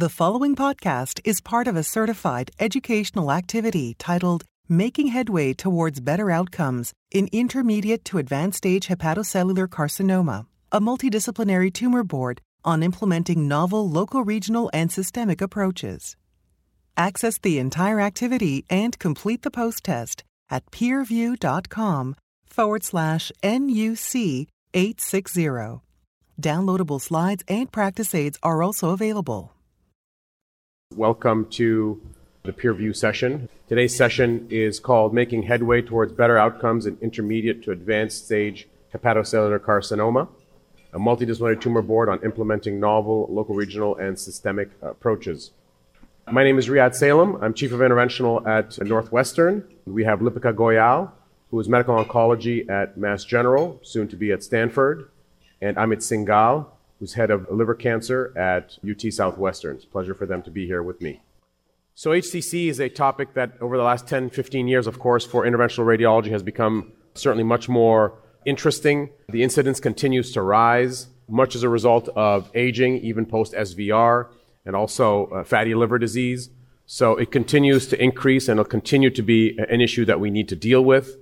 The following podcast is part of a certified educational activity titled Making Headway Towards Better Outcomes in Intermediate to Advanced Stage Hepatocellular Carcinoma, a multidisciplinary tumor board on implementing novel local, regional, and systemic approaches. Access the entire activity and complete the post test at peerview.com forward slash NUC 860. Downloadable slides and practice aids are also available. Welcome to the PeerView session. Today's session is called Making Headway Towards Better Outcomes in Intermediate to Advanced Stage Hepatocellular Carcinoma, a multidisciplinary tumor board on implementing novel, local, regional, and systemic approaches. My name is Riad Salem. I'm Chief of Interventional at Northwestern. We have Lipika Goyal, who is Medical Oncology at Mass General, soon to be at Stanford, and Amit Singal, who's head of liver cancer at UT Southwestern. It's a pleasure for them to be here with me. So, HCC is a topic that over the last 10, 15 years, of course, for interventional radiology has become certainly much more interesting. The incidence continues to rise, much as a result of aging, even post SVR, and also uh, fatty liver disease. So, it continues to increase and it'll continue to be an issue that we need to deal with.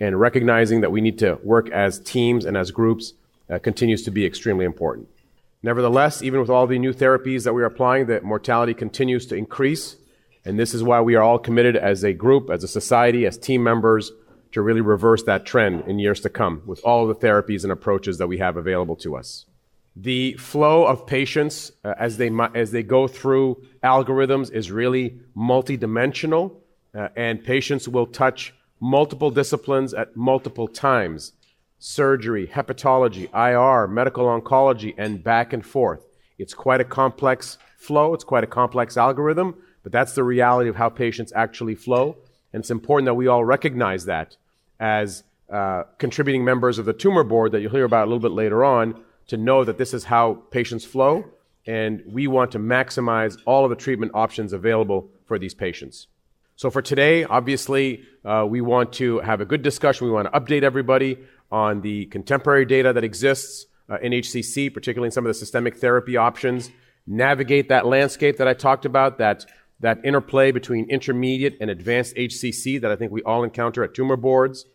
And recognizing that we need to work as teams and as groups uh, continues to be extremely important. Nevertheless, even with all the new therapies that we are applying, the mortality continues to increase. And this is why we are all committed as a group, as a society, as team members to really reverse that trend in years to come with all the therapies and approaches that we have available to us. The flow of patients uh, as, they, as they go through algorithms is really multidimensional, uh, and patients will touch multiple disciplines at multiple times surgery, hepatology, IR, medical oncology, and back and forth. It's quite a complex flow, it's quite a complex algorithm, but that's the reality of how patients actually flow. And it's important that we all recognize that as uh, contributing members of the tumor board that you'll hear about a little bit later on to know that this is how patients flow. And we want to maximize all of the treatment options available for these patients. So for today, obviously, uh, we want to have a good discussion. We want to update everybody on the contemporary data that exists uh, in HCC, particularly in some of the systemic therapy options, navigate that landscape that I talked about, that, that interplay between intermediate and advanced HCC that I think we all encounter at tumor boards.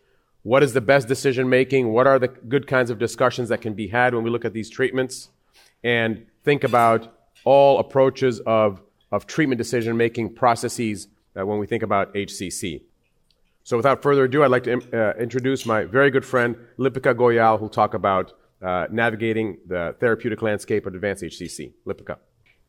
What is the best decision making? What are the good kinds of discussions that can be had when we look at these treatments? And think about all approaches of, of treatment decision making processes uh, when we think about HCC. So without further ado, I'd like to uh, introduce my very good friend, Lipika Goyal, who'll talk about uh, navigating the therapeutic landscape of advanced HCC. Lipika.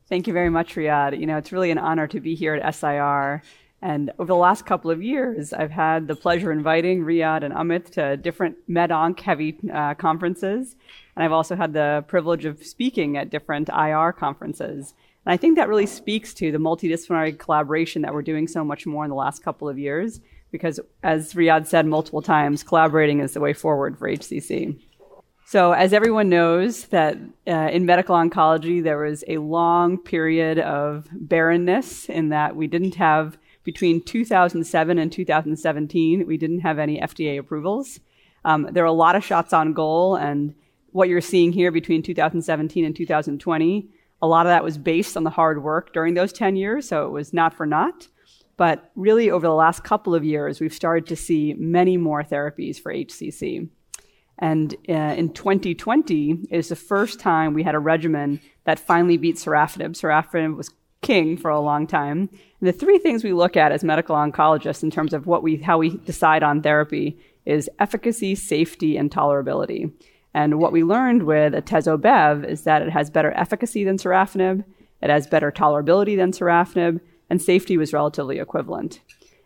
Thank you very much, Riad. You know, it's really an honor to be here at SIR. And over the last couple of years, I've had the pleasure inviting Riad and Amit to different med-onc heavy uh, conferences. And I've also had the privilege of speaking at different IR conferences. And I think that really speaks to the multidisciplinary collaboration that we're doing so much more in the last couple of years because as Riad said multiple times, collaborating is the way forward for HCC. So, as everyone knows, that uh, in medical oncology there was a long period of barrenness in that we didn't have between 2007 and 2017 we didn't have any FDA approvals. Um, there are a lot of shots on goal, and what you're seeing here between 2017 and 2020, a lot of that was based on the hard work during those 10 years, so it was not for naught. But really, over the last couple of years, we've started to see many more therapies for HCC. And uh, in 2020 is the first time we had a regimen that finally beat sorafenib. Sorafenib was king for a long time. And the three things we look at as medical oncologists in terms of what we, how we decide on therapy is efficacy, safety, and tolerability. And what we learned with atezo-bev is that it has better efficacy than sorafenib, it has better tolerability than sorafenib, and safety was relatively equivalent.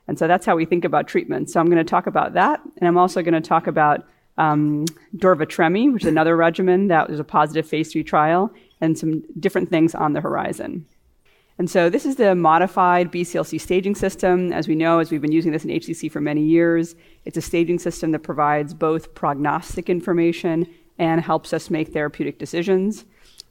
And so that's how we think about treatment. So I'm going to talk about that, and I'm also going to talk about um, Durva-Tremi, which is another regimen that was a positive phase three trial, and some different things on the horizon. And so this is the modified BCLC staging system. As we know, as we've been using this in HCC for many years, it's a staging system that provides both prognostic information and helps us make therapeutic decisions.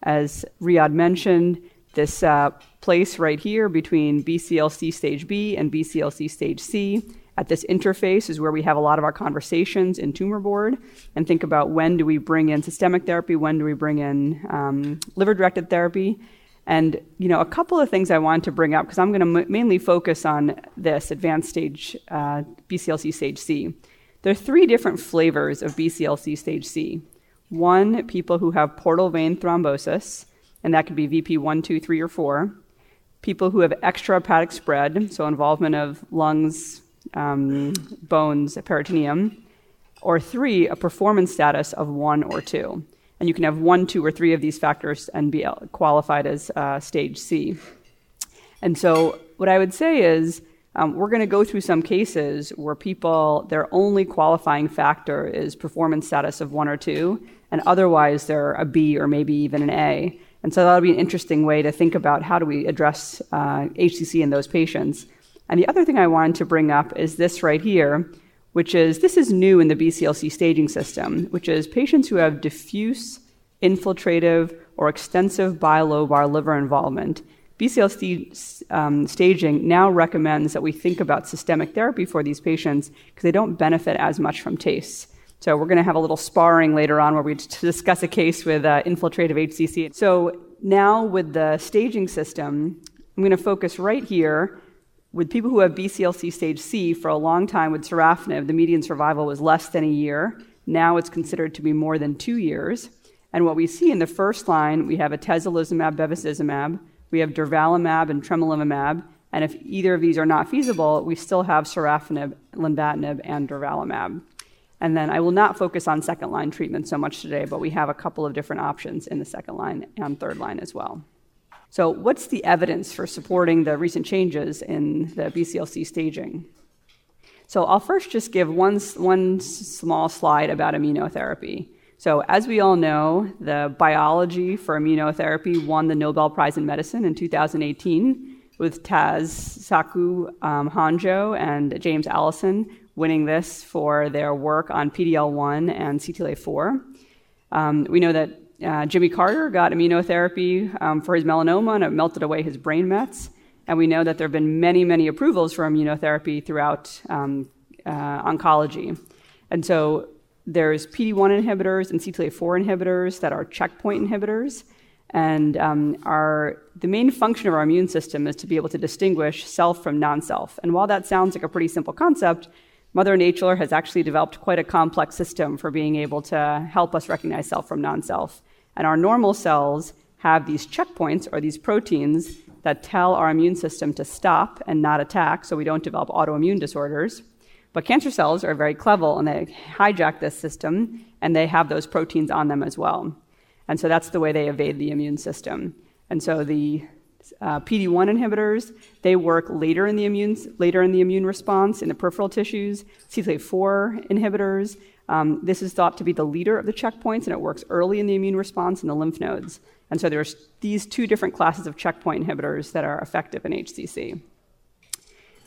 As Riyad mentioned, this uh, place right here between BCLC stage B and BCLC stage C. At this interface is where we have a lot of our conversations in tumor board and think about when do we bring in systemic therapy, when do we bring in um, liver directed therapy. And you know, a couple of things I want to bring up because I'm going to m- mainly focus on this advanced stage uh, BCLC stage C. There are three different flavors of BCLC stage C. One, people who have portal vein thrombosis, and that could be VP 1, 2, 3, or 4. People who have extrahepatic spread, so involvement of lungs, um, bones, peritoneum. Or three, a performance status of 1 or 2 and you can have one, two, or three of these factors and be qualified as uh, stage C. And so, what I would say is, um, we're going to go through some cases where people, their only qualifying factor is performance status of one or two, and otherwise they're a B or maybe even an A. And so that'll be an interesting way to think about how do we address uh, HCC in those patients. And the other thing I wanted to bring up is this right here, which is this is new in the BCLC staging system, which is patients who have diffuse, infiltrative, or extensive bilobar liver involvement. BCLC um, staging now recommends that we think about systemic therapy for these patients because they don't benefit as much from TACE. So we're going to have a little sparring later on where we discuss a case with uh, infiltrative HCC. So now with the staging system, I'm going to focus right here with people who have BCLC stage C for a long time with sorafenib, the median survival was less than a year. Now it's considered to be more than two years. And what we see in the first line, we have atezolizumab, bevacizumab, we have durvalumab and tremelimumab, and if either of these are not feasible, we still have sorafenib, lenvatinib, and durvalumab. And then I will not focus on second line treatment so much today, but we have a couple of different options in the second line and third line as well. So, what's the evidence for supporting the recent changes in the BCLC staging? So, I'll first just give one, one small slide about immunotherapy. So, as we all know, the biology for immunotherapy won the Nobel Prize in Medicine in 2018 with Tasuku um, Honjo and James Allison winning this for their work on PD-L 1 and CTLA4. Um, we know that uh, Jimmy Carter got immunotherapy um, for his melanoma and it melted away his brain mets. And we know that there have been many, many approvals for immunotherapy throughout um, uh, oncology. And so there's PD1 inhibitors and CTLA4 inhibitors that are checkpoint inhibitors. And um, our, the main function of our immune system is to be able to distinguish self from non self. And while that sounds like a pretty simple concept, Mother Nature has actually developed quite a complex system for being able to help us recognize self from non self. And our normal cells have these checkpoints or these proteins that tell our immune system to stop and not attack so we don't develop autoimmune disorders. But cancer cells are very clever and they hijack this system and they have those proteins on them as well. And so that's the way they evade the immune system. And so the uh, PD-1 inhibitors, they work later in the immune later in the immune response in the peripheral tissues. CTLA-4 inhibitors, um, this is thought to be the leader of the checkpoints, and it works early in the immune response in the lymph nodes. And so there's these two different classes of checkpoint inhibitors that are effective in HCC.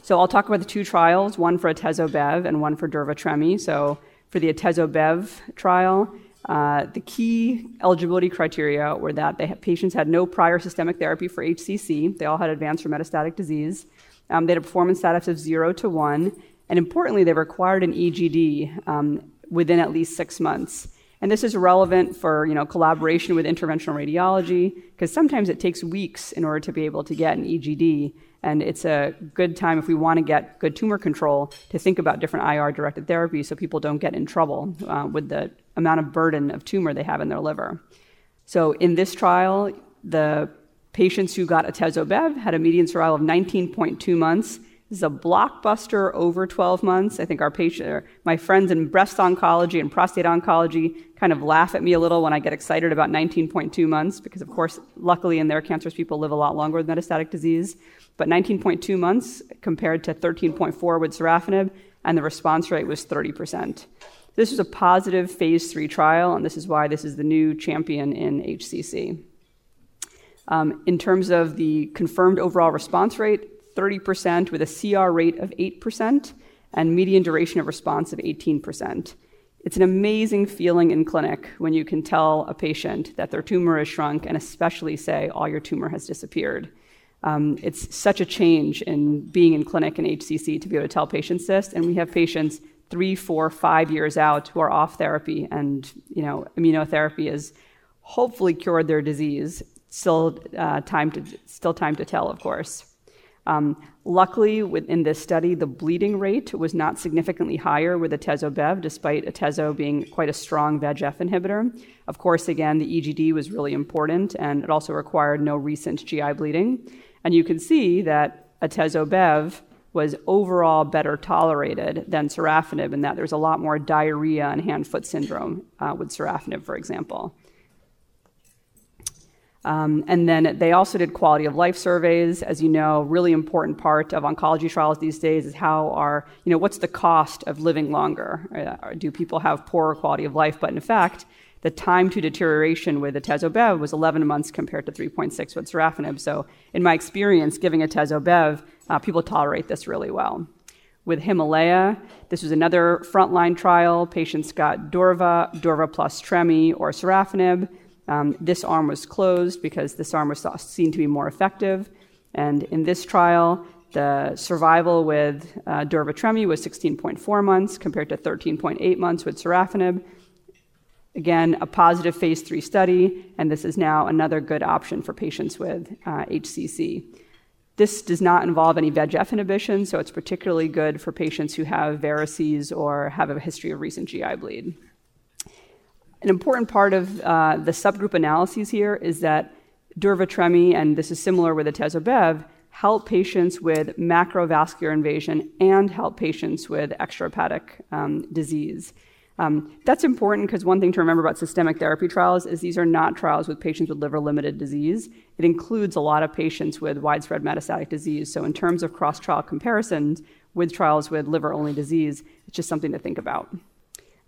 So I'll talk about the two trials, one for atezo-bev and one for durva-tremi. So for the atezo-bev trial, uh, the key eligibility criteria were that had, patients had no prior systemic therapy for HCC. They all had advanced or metastatic disease. Um, they had a performance status of zero to one. And importantly, they required an EGD um, within at least six months. And this is relevant for you know, collaboration with interventional radiology, because sometimes it takes weeks in order to be able to get an EGD. And it's a good time if we want to get good tumor control to think about different IR directed therapies so people don't get in trouble uh, with the amount of burden of tumor they have in their liver. So in this trial, the patients who got atezo-bev had a median survival of 19.2 months. This is a blockbuster over 12 months. I think our patient, my friends in breast oncology and prostate oncology kind of laugh at me a little when I get excited about 19.2 months because, of course, luckily in their cancers, people live a lot longer with metastatic disease. But 19.2 months compared to 13.4 with sorafenib, and the response rate was 30%. This was a positive phase three trial, and this is why this is the new champion in HCC. Um, in terms of the confirmed overall response rate, 30% with a CR rate of 8% and median duration of response of 18%. It's an amazing feeling in clinic when you can tell a patient that their tumor has shrunk and especially say, all your tumor has disappeared. Um, it's such a change in being in clinic in HCC to be able to tell patients this, and we have patients three, four, five years out who are off therapy, and you know, immunotherapy has hopefully cured their disease. still uh, time to still time to tell, of course. Um, luckily, within this study, the bleeding rate was not significantly higher with atezo-bev, despite atezo being quite a strong VEGF inhibitor. Of course, again, the EGD was really important, and it also required no recent GI bleeding. And you can see that atezo-bev was overall better tolerated than sorafenib in that there's a lot more diarrhea and hand-foot syndrome uh, with sorafenib, for example. Um, and then they also did quality of life surveys. As you know, really important part of oncology trials these days is how are, you know, what's the cost of living longer? Uh, do people have poorer quality of life? But in fact, the time to deterioration with atezo-bev was 11 months compared to 3.6 with sorafenib. So in my experience giving atezo-bev, uh, people tolerate this really well. With Himalaya, this was another frontline trial. Patients got Durva, Durva plus Tremi, or sorafenib. Um, this arm was closed because this arm was seen to be more effective. And in this trial, the survival with uh, durvatremi was 16.4 months compared to 13.8 months with sorafenib. Again, a positive phase three study, and this is now another good option for patients with uh, HCC. This does not involve any VEGF inhibition, so it's particularly good for patients who have varices or have a history of recent GI bleed. An important part of uh, the subgroup analyses here is that durvatremi, and this is similar with atezo-bev, help patients with macrovascular invasion and help patients with extrahepatic um, disease. Um, that's important because one thing to remember about systemic therapy trials is these are not trials with patients with liver limited disease. It includes a lot of patients with widespread metastatic disease. So, in terms of cross trial comparisons with trials with liver only disease, it's just something to think about.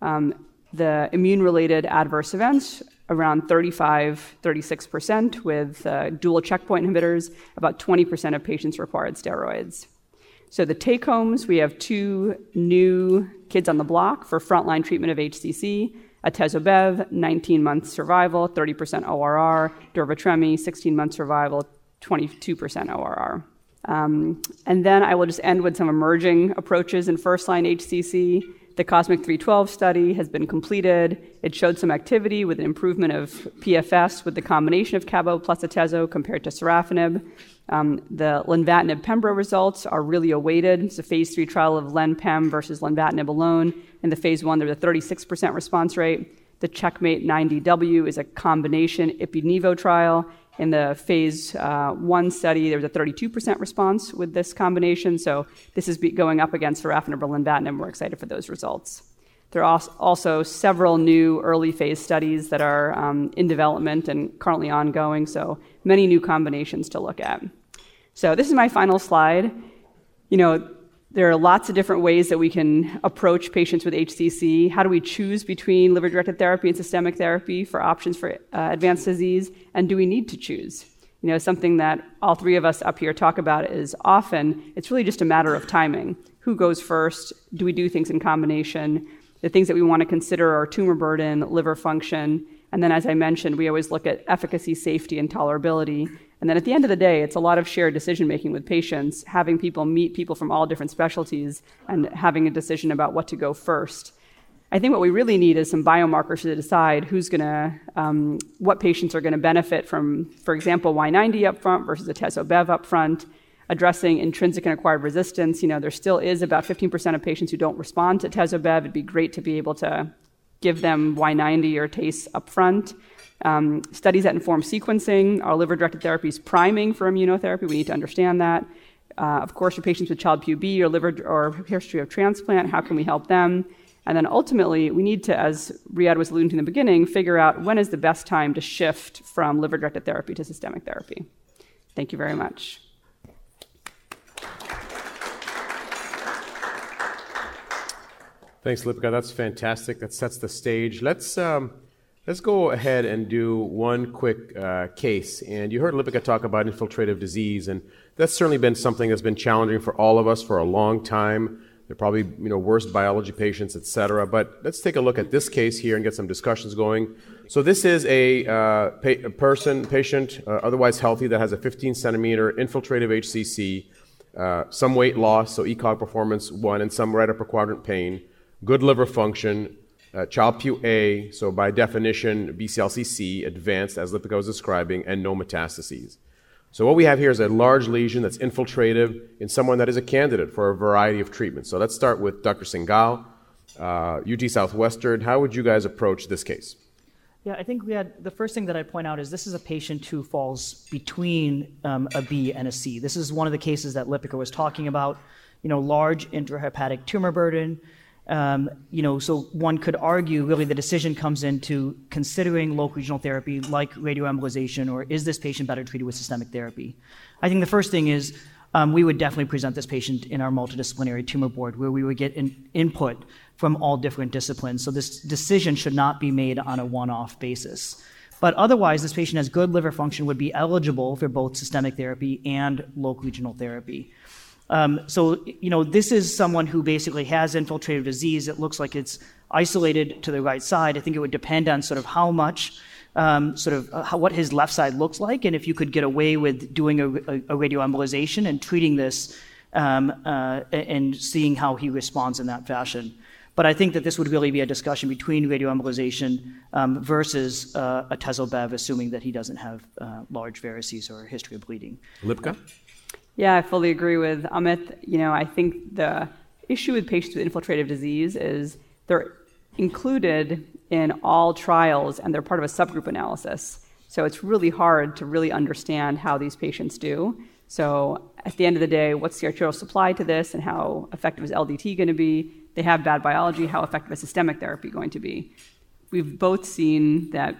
Um, the immune related adverse events around 35, 36%, with uh, dual checkpoint inhibitors, about 20% of patients required steroids. So the take homes we have two new kids on the block for frontline treatment of HCC. Atezo-bev, 19 months survival, 30% ORR. Durvatremi, 16 month survival, 22% ORR. Um, and then I will just end with some emerging approaches in first line HCC. The COSMIC 312 study has been completed. It showed some activity with an improvement of PFS with the combination of cabo plus atezo compared to sorafenib. Um, the lenvatinib pembro results are really awaited. It's a phase three trial of len-pem versus lenvatinib alone. In the phase one, there's a 36% response rate. The CheckMate 9DW is a combination ipi-nivo trial. In the phase uh, one study, there was a 32% response with this combination. So this is going up against sorafenib or lenvatinib. We're excited for those results. There are also several new early phase studies that are um, in development and currently ongoing, so many new combinations to look at. So this is my final slide. You know, there are lots of different ways that we can approach patients with HCC. How do we choose between liver directed therapy and systemic therapy for options for uh, advanced disease? And do we need to choose? You know, something that all three of us up here talk about is often it's really just a matter of timing. Who goes first? Do we do things in combination? The things that we want to consider are tumor burden, liver function, and then, as I mentioned, we always look at efficacy, safety, and tolerability. And then at the end of the day, it's a lot of shared decision making with patients, having people meet people from all different specialties and having a decision about what to go first. I think what we really need is some biomarkers to decide who's going to, um, what patients are going to benefit from, for example, Y90 up front versus atezo-bev up front, addressing intrinsic and acquired resistance. You know, there still is about 15% of patients who don't respond to atezo-bev. It'd be great to be able to give them Y90 or TACE up front. Um, studies that inform sequencing, our liver directed therapies priming for immunotherapy? We need to understand that. Uh, of course, for patients with Child-Pugh B or liver or history of transplant, how can we help them? And then ultimately, we need to, as Riyad was alluding to in the beginning, figure out when is the best time to shift from liver directed therapy to systemic therapy. Thank you very much. Thanks, Lipika. That's fantastic. That sets the stage. Let's um, let's go ahead and do one quick uh, case. And you heard Lipika talk about infiltrative disease, and that's certainly been something that's been challenging for all of us for a long time. They're probably you know worse biology patients, et cetera. But let's take a look at this case here and get some discussions going. So this is a, uh, pa- a person, patient, uh, otherwise healthy, that has a 15 centimeter infiltrative HCC, uh, some weight loss, so ECOG performance one, and some right upper quadrant pain good liver function, uh, Child-Pugh A, so by definition, BCLCC, advanced, as Lipika was describing, and no metastases. So what we have here is a large lesion that's infiltrative in someone that is a candidate for a variety of treatments. So let's start with Dr. Singal, uh, UT Southwestern. How would you guys approach this case? Yeah, I think we had the first thing that I'd point out is this is a patient who falls between um, a B and a C. This is one of the cases that Lipika was talking about. You know, large intrahepatic tumor burden. Um, you know, so one could argue really the decision comes into considering local regional therapy like radioembolization, or is this patient better treated with systemic therapy? I think the first thing is um, we would definitely present this patient in our multidisciplinary tumor board where we would get in, input from all different disciplines. So this decision should not be made on a one off basis. But otherwise, this patient has good liver function, would be eligible for both systemic therapy and local regional therapy. Um, so, you know, this is someone who basically has infiltrative disease. It looks like it's isolated to the right side. I think it would depend on sort of how much, um, sort of uh, how, what his left side looks like, and if you could get away with doing a, a, a radioembolization and treating this um, uh, and seeing how he responds in that fashion. But I think that this would really be a discussion between radioembolization um, versus uh, atezobev, assuming that he doesn't have uh, large varices or a history of bleeding. Lipika? Yeah, I fully agree with Amit. You know, I think the issue with patients with infiltrative disease is they're included in all trials and they're part of a subgroup analysis. So it's really hard to really understand how these patients do. So at the end of the day, what's the arterial supply to this and how effective is LDT going to be? They have bad biology. How effective is systemic therapy going to be? We've both seen that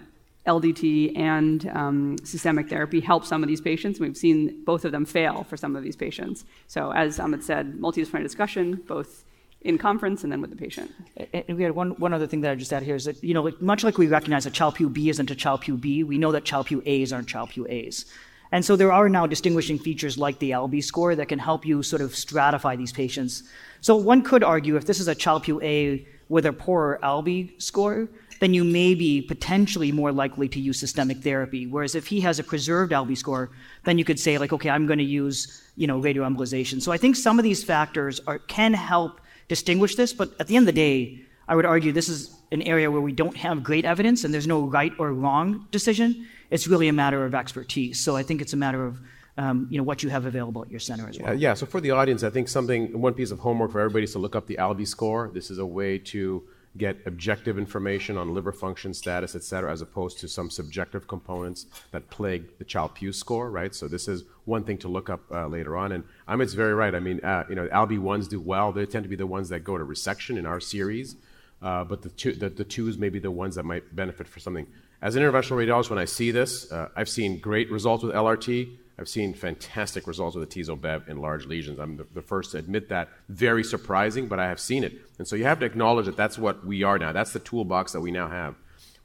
LDT and um, systemic therapy help some of these patients. We've seen both of them fail for some of these patients. So, as Amit said, multidisciplinary discussion, both in conference and then with the patient. And we had one, one other thing that I just add here is that, you know, much like we recognize that Child-Pugh B isn't a Child-Pugh B, we know that Child-Pugh A's aren't Child-Pugh A's. And so there are now distinguishing features like the ALB score that can help you sort of stratify these patients. So one could argue if this is a Child-Pugh A with a poorer ALB score, then you may be potentially more likely to use systemic therapy. Whereas if he has a preserved ALB score, then you could say like, okay, I'm going to use you know radioembolization. So I think some of these factors are, can help distinguish this, but at the end of the day, I would argue this is an area where we don't have great evidence and there's no right or wrong decision. It's really a matter of expertise. So I think it's a matter of um, you know what you have available at your center as well. Yeah, yeah, so for the audience, I think something one piece of homework for everybody is to look up the ALB score. This is a way to get objective information on liver function status, et cetera, as opposed to some subjective components that plague the Child-Pugh score, right? So this is one thing to look up uh, later on. And Amit's very right. I mean, uh, you know, ALB1s do well. They tend to be the ones that go to resection in our series. Uh, but the, two, the, the twos may be the ones that might benefit for something. As an interventional radiologist, when I see this, uh, I've seen great results with LRT. I've seen fantastic results with atezo-bev in large lesions. I'm the, the, first to admit that. Very surprising, but I have seen it. And so you have to acknowledge that that's what we are now. That's the toolbox that we now have.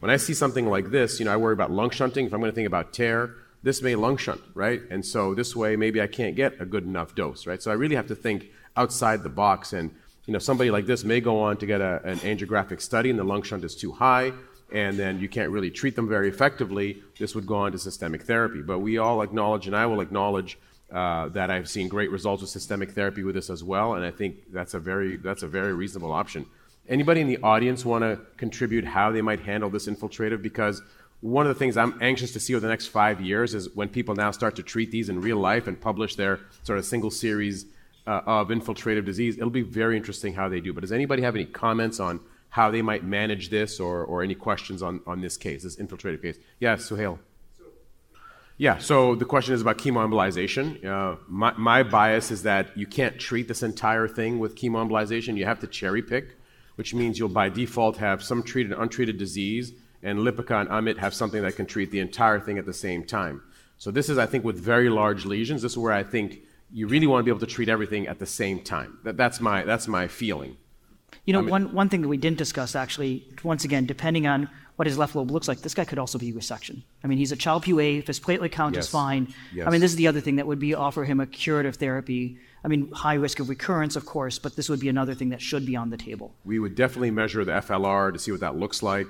When I see something like this, you know, I worry about lung shunting. If I'm going to think about TARE, this may lung shunt, right? And so this way, maybe I can't get a good enough dose, right? So I really have to think outside the box. And, you know, somebody like this may go on to get a, an angiographic study and the lung shunt is too high and then you can't really treat them very effectively, this would go on to systemic therapy. But we all acknowledge, and I will acknowledge, uh, that I've seen great results with systemic therapy with this as well, and I think that's a very that's a very reasonable option. Anybody in the audience want to contribute how they might handle this infiltrative? Because one of the things I'm anxious to see over the next five years is when people now start to treat these in real life and publish their sort of single series uh, of infiltrative disease. It'll be very interesting how they do. But does anybody have any comments on how they might manage this or, or any questions on, on this case, this infiltrative case. Yes, Suhail. Yeah, so the question is about chemoembolization. Uh, my, my bias is that you can't treat this entire thing with chemoembolization. You have to cherry pick, which means you'll by default have some treated and untreated disease, and Lipika and Amit have something that can treat the entire thing at the same time. So this is, I think, with very large lesions, this is where I think you really want to be able to treat everything at the same time. That, that's, my, that's my feeling. You know, I mean, one, one thing that we didn't discuss actually, once again, depending on what his left lobe looks like, this guy could also be resection. I mean, he's a Child-Pugh A, if his platelet count yes. is fine. Yes. I mean, this is the other thing that would be offer him a curative therapy. I mean, high risk of recurrence, of course, but this would be another thing that should be on the table. We would definitely measure the FLR to see what that looks like.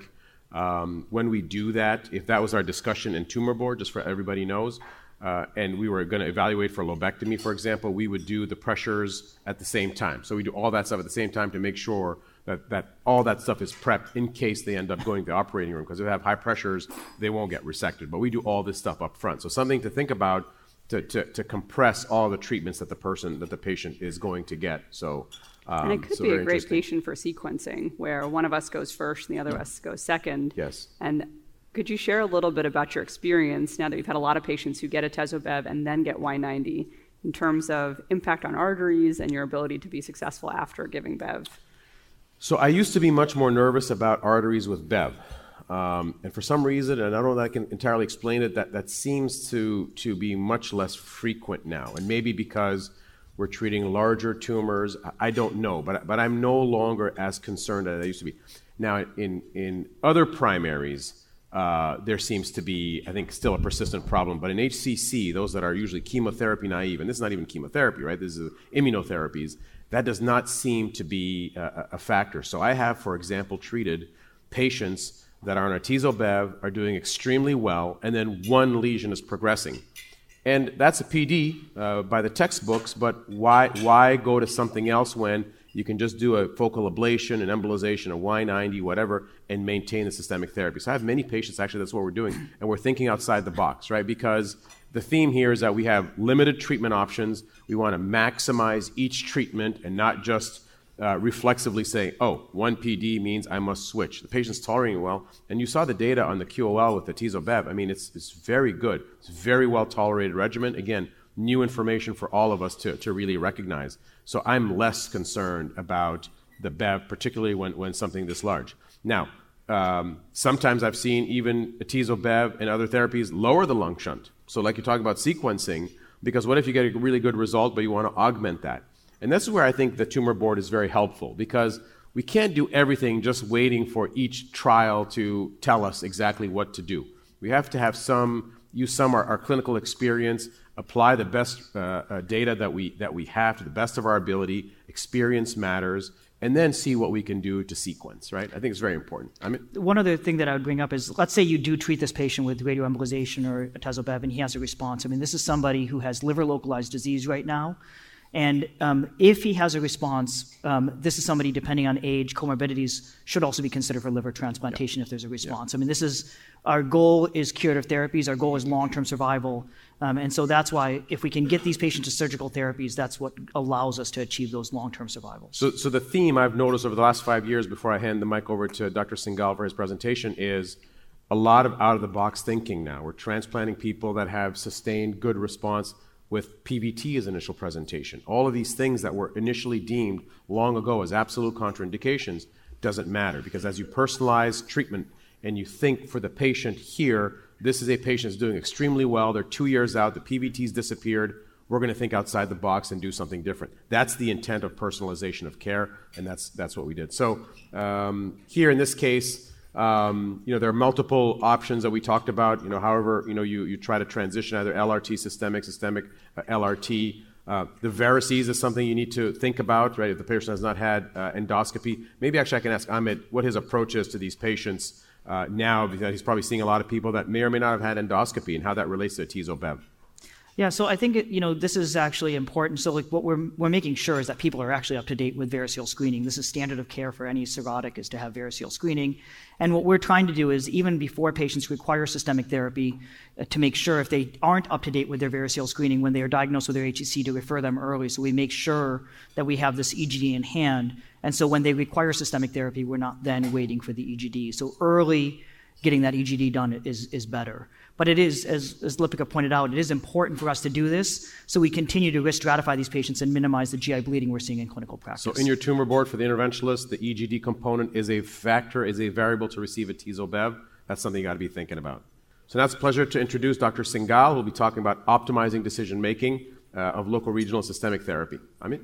Um, when we do that, if that was our discussion in tumor board, just for everybody knows, uh, and we were going to evaluate for lobectomy, for example, we would do the pressures at the same time. So we do all that stuff at the same time to make sure that, that all that stuff is prepped in case they end up going to the operating room because if they have high pressures, they won't get resected. But we do all this stuff up front. So something to think about to, to, to compress all the treatments that the person that the patient is going to get. So um, and it could so be a great patient for sequencing where one of us goes first and the other of us goes second. Yes. And could you share a little bit about your experience now that you've had a lot of patients who get atezo-bev and then get Y90 in terms of impact on arteries and your ability to be successful after giving bev? So I used to be much more nervous about arteries with bev. Um, and for some reason, and I don't know that I can entirely explain it, that, that seems to, to be much less frequent now. And maybe because we're treating larger tumors, I don't know, but, but I'm no longer as concerned as I used to be. Now, in, in other primaries, there seems to be, I think, still a persistent problem. But in HCC, those that are usually chemotherapy naive, and this is not even chemotherapy, right? This is immunotherapies, that does not seem to be a, factor. So I have, for example, treated patients that are on atezo-bev, are doing extremely well, and then one lesion is progressing. And that's a PD uh, by the textbooks, but why, why go to something else when you can just do a focal ablation, an embolization, a Y90, whatever, and maintain the systemic therapy? So I have many patients, actually, that's what we're doing, and we're thinking outside the box, right? Because the theme here is that we have limited treatment options. We want to maximize each treatment and not just uh, reflexively say, oh, one PD means I must switch. The patient's tolerating well. And you saw the data on the QOL with the Atezo-Bev. I mean, it's, it's very good. It's a very well tolerated regimen. Again, new information for all of us to, to really recognize. So I'm less concerned about the BEV, particularly when, when something this large. Now, um, sometimes I've seen even Atezo-Bev and other therapies lower the lung shunt. So like you talk about sequencing, because what if you get a really good result, but you want to augment that? And this is where I think the tumor board is very helpful because we can't do everything just waiting for each trial to tell us exactly what to do. We have to have some, use some our, our clinical experience, apply the best uh, uh, data that we, that we have to the best of our ability. Experience matters, and then see what we can do to sequence, right? I think it's very important. I mean, One other thing that I would bring up is let's say you do treat this patient with radioembolization or atezo-bev and he has a response. I mean, this is somebody who has liver localized disease right now. And um, if he has a response, um, this is somebody, depending on age, comorbidities, should also be considered for liver transplantation if there's a response. I mean, this is our goal is curative therapies. Our goal is long-term survival, um, and so that's why if we can get these patients to surgical therapies, that's what allows us to achieve those long-term survivals. So, so the theme I've noticed over the last five years, before I hand the mic over to Dr. Singal for his presentation, is a lot of out-of-the-box thinking now. We're transplanting people that have sustained good response with PVT as initial presentation. All of these things that were initially deemed long ago as absolute contraindications doesn't matter because as you personalize treatment and you think for the patient here, this is a patient that's doing extremely well, they're two years out, the PVT's disappeared, we're going to think outside the box and do something different. That's the intent of personalization of care, and that's, that's what we did. So um, here in this case, you know, there are multiple options that we talked about. You know, however, you know, you, try to transition either LRT, systemic, systemic uh, LRT. Uh, the varices is something you need to think about, right? If the patient has not had uh, endoscopy, maybe actually I can ask Amit what his approach is to these patients now, because he's probably seeing a lot of people that may or may not have had endoscopy, and how that relates to atezo-bev. Yeah, so I think you know this is actually important. So like what we're we're making sure is that people are actually up to date with variceal screening. This is standard of care for any cirrhotic is to have variceal screening, and what we're trying to do is even before patients require systemic therapy, uh, to make sure if they aren't up to date with their variceal screening when they are diagnosed with their HCC to refer them early. So we make sure that we have this EGD in hand, and so when they require systemic therapy, we're not then waiting for the EGD. So early getting that EGD done is is better. But it is, as, as pointed out, it is important for us to do this so we continue to risk stratify these patients and minimize the GI bleeding we're seeing in clinical practice. So, in your tumor board for the interventionalist, the EGD component is a factor, is a variable to receive atezo-bev. That's something you got to be thinking about. So now it's a pleasure to introduce Dr. Singal, who will be talking about optimizing decision making uh, of local regional systemic therapy. Amit?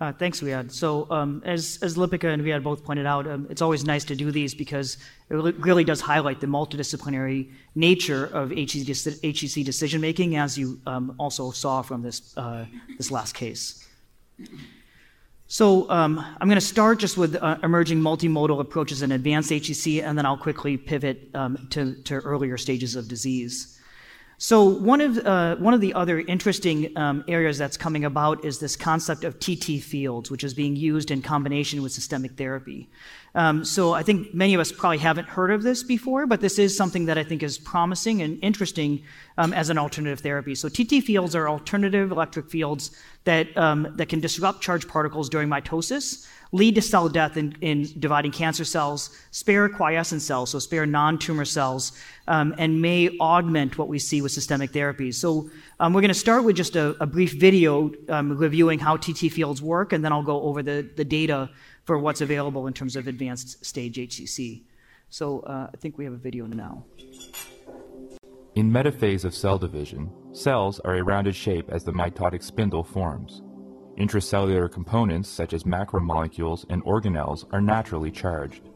Uh, thanks, Riad. So, um, as, as Lipika and Riad both pointed out, um, it's always nice to do these because it really does highlight the multidisciplinary nature of HCC decision making, as you um, also saw from this, uh, this last case. So, um, I'm going to start just with uh, emerging multimodal approaches in advanced HCC, and then I'll quickly pivot um, to, to earlier stages of disease. So one of uh, one of the other interesting um, areas that's coming about is this concept of TT fields, which is being used in combination with systemic therapy. Um, so I think many of us probably haven't heard of this before, but this is something that I think is promising and interesting um, as an alternative therapy. So TT fields are alternative electric fields that um, that can disrupt charged particles during mitosis lead to cell death in, in dividing cancer cells, spare quiescent cells, so spare non tumor cells, um, and may augment what we see with systemic therapies. So, um, we're going to start with just a, a brief video um, reviewing how TT fields work, and then I'll go over the, the data for what's available in terms of advanced stage HCC. So, uh, I think we have a video now. In metaphase of cell division, cells are a rounded shape as the mitotic spindle forms. Intracellular components such as macromolecules and organelles are naturally charged.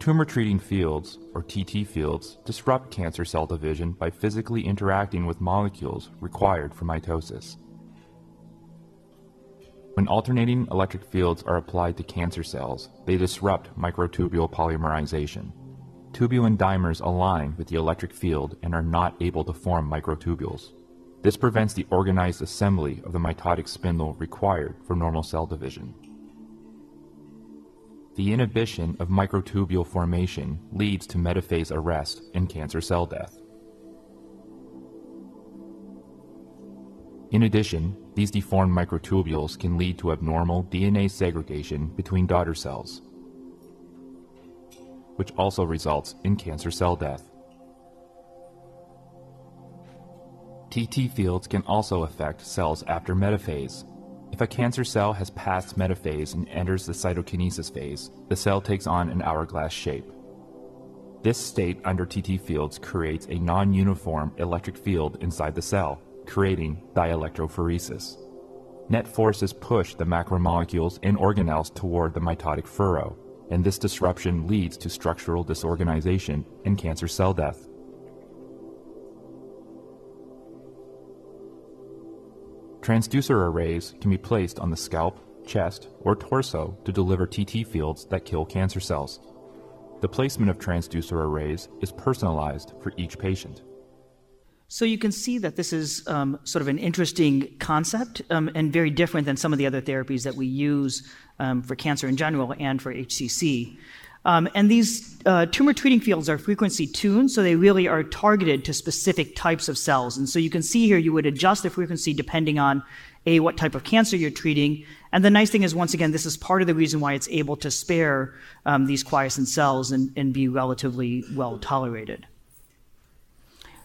Tumor treating fields, or TT fields, disrupt cancer cell division by physically interacting with molecules required for mitosis. When alternating electric fields are applied to cancer cells, they disrupt microtubule polymerization. Tubulin dimers align with the electric field and are not able to form microtubules. This prevents the organized assembly of the mitotic spindle required for normal cell division. The inhibition of microtubule formation leads to metaphase arrest and cancer cell death. In addition, these deformed microtubules can lead to abnormal DNA segregation between daughter cells, which also results in cancer cell death. TT fields can also affect cells after metaphase. If a cancer cell has passed metaphase and enters the cytokinesis phase, the cell takes on an hourglass shape. This state under TT fields creates a non uniform electric field inside the cell, creating dielectrophoresis. Net forces push the macromolecules and organelles toward the mitotic furrow, and this disruption leads to structural disorganization and cancer cell death. Transducer arrays can be placed on the scalp, chest, or torso to deliver TT fields that kill cancer cells. The placement of transducer arrays is personalized for each patient. So you can see that this is um, sort of an interesting concept um, and very different than some of the other therapies that we use um, for cancer in general and for HCC. Um, and these uh, tumor treating fields are frequency tuned, so they really are targeted to specific types of cells. And so you can see here you would adjust the frequency depending on A, what type of cancer you're treating. And the nice thing is, once again, this is part of the reason why it's able to spare um, these quiescent cells and, and be relatively well tolerated.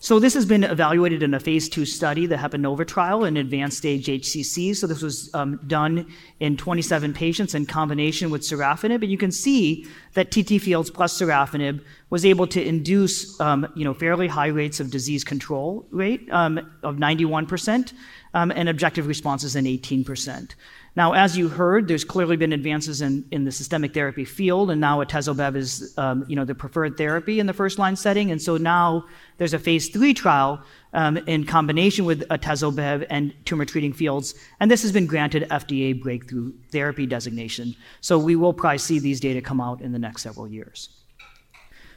So this has been evaluated in a phase two study, the HEPANOVA trial in advanced stage HCC. So this was um, done in 27 patients in combination with sorafenib, and you can see that TT Fields plus sorafenib was able to induce, um, you know, fairly high rates of disease control rate um, of 91% um, and objective responses in 18%. Now, as you heard, there's clearly been advances in, in the systemic therapy field, and now atezobev is, um, you know, the preferred therapy in the first line setting. And so now there's a phase three trial um, in combination with atezobev and tumor treating fields, and this has been granted FDA breakthrough therapy designation. So we will probably see these data come out in the next several years.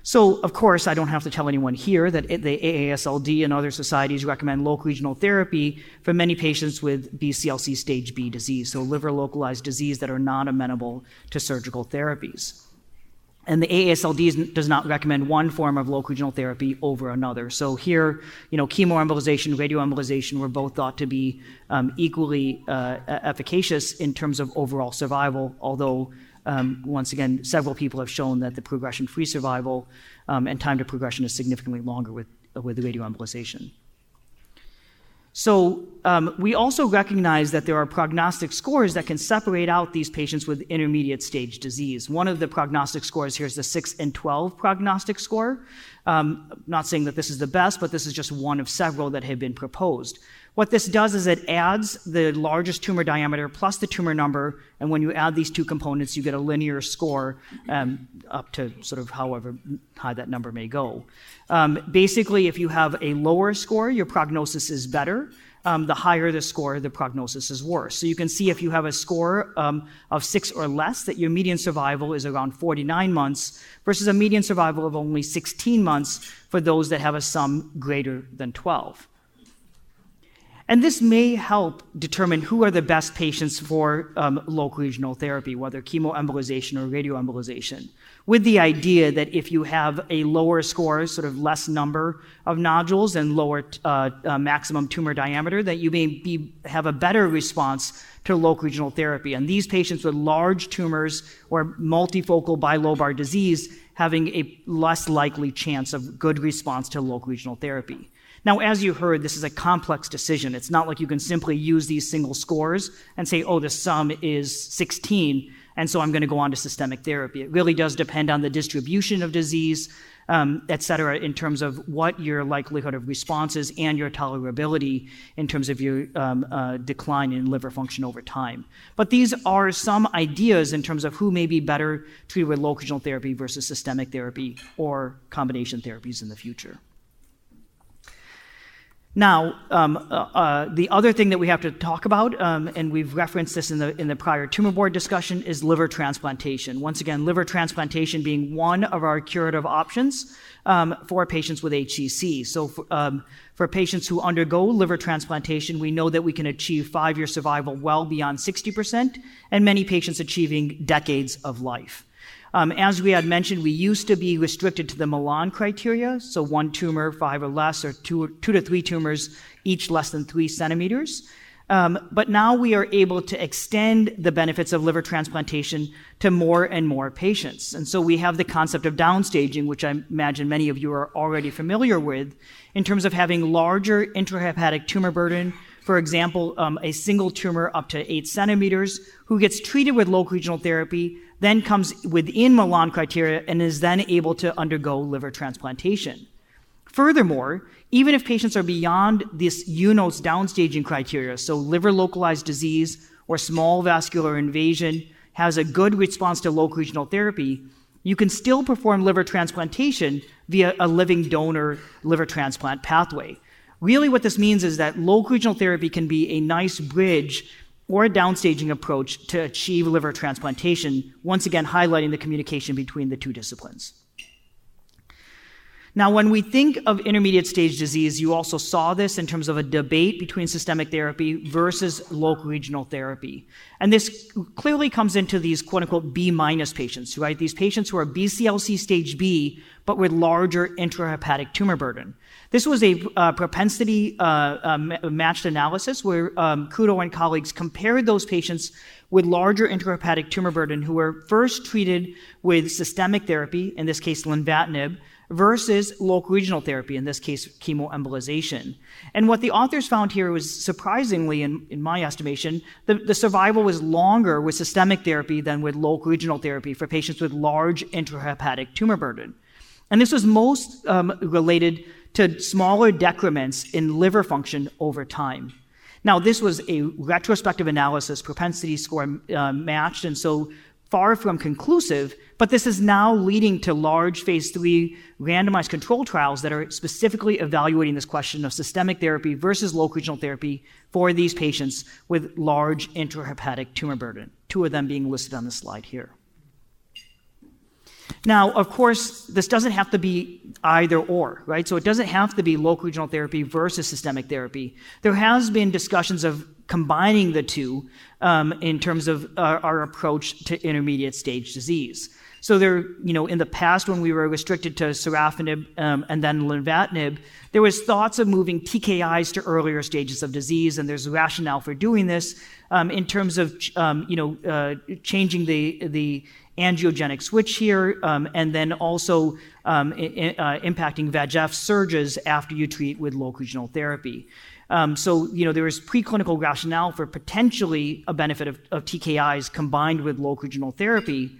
So, of course, I don't have to tell anyone here that the AASLD and other societies recommend local regional therapy for many patients with BCLC stage B disease, so liver localized disease that are not amenable to surgical therapies. And the AASLD does not recommend one form of local regional therapy over another. So here, you know, chemoembolization, radioembolization were both thought to be um, equally uh, efficacious in terms of overall survival, although um, once again, several people have shown that the progression-free survival um, and time to progression is significantly longer with, with radioembolization. So um, we also recognize that there are prognostic scores that can separate out these patients with intermediate stage disease. One of the prognostic scores here is the 6 and 12 prognostic score. Um, not saying that this is the best, but this is just one of several that have been proposed. What this does is it adds the largest tumor diameter plus the tumor number, and when you add these two components, you get a linear score um, up to sort of however high that number may go. Um, basically, if you have a lower score, your prognosis is better. um, the higher the score, the prognosis is worse. So you can see if you have a score um, of six or less, that your median survival is around 49 months versus a median survival of only 16 months for those that have a sum greater than 12. And this may help determine who are the best patients for um, local regional therapy, whether chemoembolization or radioembolization, with the idea that if you have a lower score, sort of less number of nodules and lower uh, uh, maximum tumor diameter, that you may be, have a better response to local regional therapy. And these patients with large tumors or multifocal bilobar disease having a less likely chance of good response to local regional therapy. Now, as you heard, this is a complex decision. It's not like you can simply use these single scores and say, oh, the sum is 16, and so I'm going to go on to systemic therapy. It really does depend on the distribution of disease, um, et cetera, in terms of what your likelihood of response is and your tolerability in terms of your um, uh, decline in liver function over time. But these are some ideas in terms of who may be better treated with local regional therapy versus systemic therapy or combination therapies in the future. Now, um, uh, uh, the other thing that we have to talk about, um, and we've referenced this in the in the prior tumor board discussion, is liver transplantation. Once again, liver transplantation being one of our curative options um, for patients with HCC. So, for, um, for patients who undergo liver transplantation, we know that we can achieve five-year survival well beyond 60%, and many patients achieving decades of life. Um, as we had mentioned, we used to be restricted to the Milan criteria, so one tumor, five or less, or two, two to three tumors, each less than three centimeters. Um, but now we are able to extend the benefits of liver transplantation to more and more patients. And so we have the concept of downstaging, which I imagine many of you are already familiar with, in terms of having larger intrahepatic tumor burden. For example, um, a single tumor up to eight centimeters who gets treated with local regional therapy then comes within Milan criteria and is then able to undergo liver transplantation. Furthermore, even if patients are beyond this UNOS downstaging criteria, so liver localized disease or small vascular invasion has a good response to local regional therapy, you can still perform liver transplantation via a living donor liver transplant pathway. Really, what this means is that local regional therapy can be a nice bridge or a downstaging approach to achieve liver transplantation, once again highlighting the communication between the two disciplines. Now, when we think of intermediate stage disease, you also saw this in terms of a debate between systemic therapy versus local regional therapy. And this clearly comes into these quote unquote B minus patients, right? These patients who are BCLC stage B, but with larger intrahepatic tumor burden. This was a uh, propensity uh, uh, matched analysis where um, Kudo and colleagues compared those patients with larger intrahepatic tumor burden who were first treated with systemic therapy, in this case lenvatinib, versus local regional therapy, in this case, chemoembolization. And what the authors found here was surprisingly, in, in my estimation, the, the survival was longer with systemic therapy than with local regional therapy for patients with large intrahepatic tumor burden. And this was most um, related to smaller decrements in liver function over time. Now, this was a retrospective analysis, propensity score uh, matched, and so far from conclusive, but this is now leading to large phase three randomized control trials that are specifically evaluating this question of systemic therapy versus local regional therapy for these patients with large intrahepatic tumor burden, two of them being listed on the slide here. Now, of course, this doesn't have to be either or, right? So it doesn't have to be local regional therapy versus systemic therapy. There has been discussions of combining the two um, in terms of our, our approach to intermediate stage disease. So there, you know, in the past when we were restricted to sorafenib um, and then lenvatinib, there was thoughts of moving TKIs to earlier stages of disease, and there's rationale for doing this um, in terms of, um, you know, uh, changing the the angiogenic switch here, um, and then also um, I- uh, impacting VEGF surges after you treat with local regional therapy. Um, so, you know, there is preclinical rationale for potentially a benefit of, of TKIs combined with local regional therapy.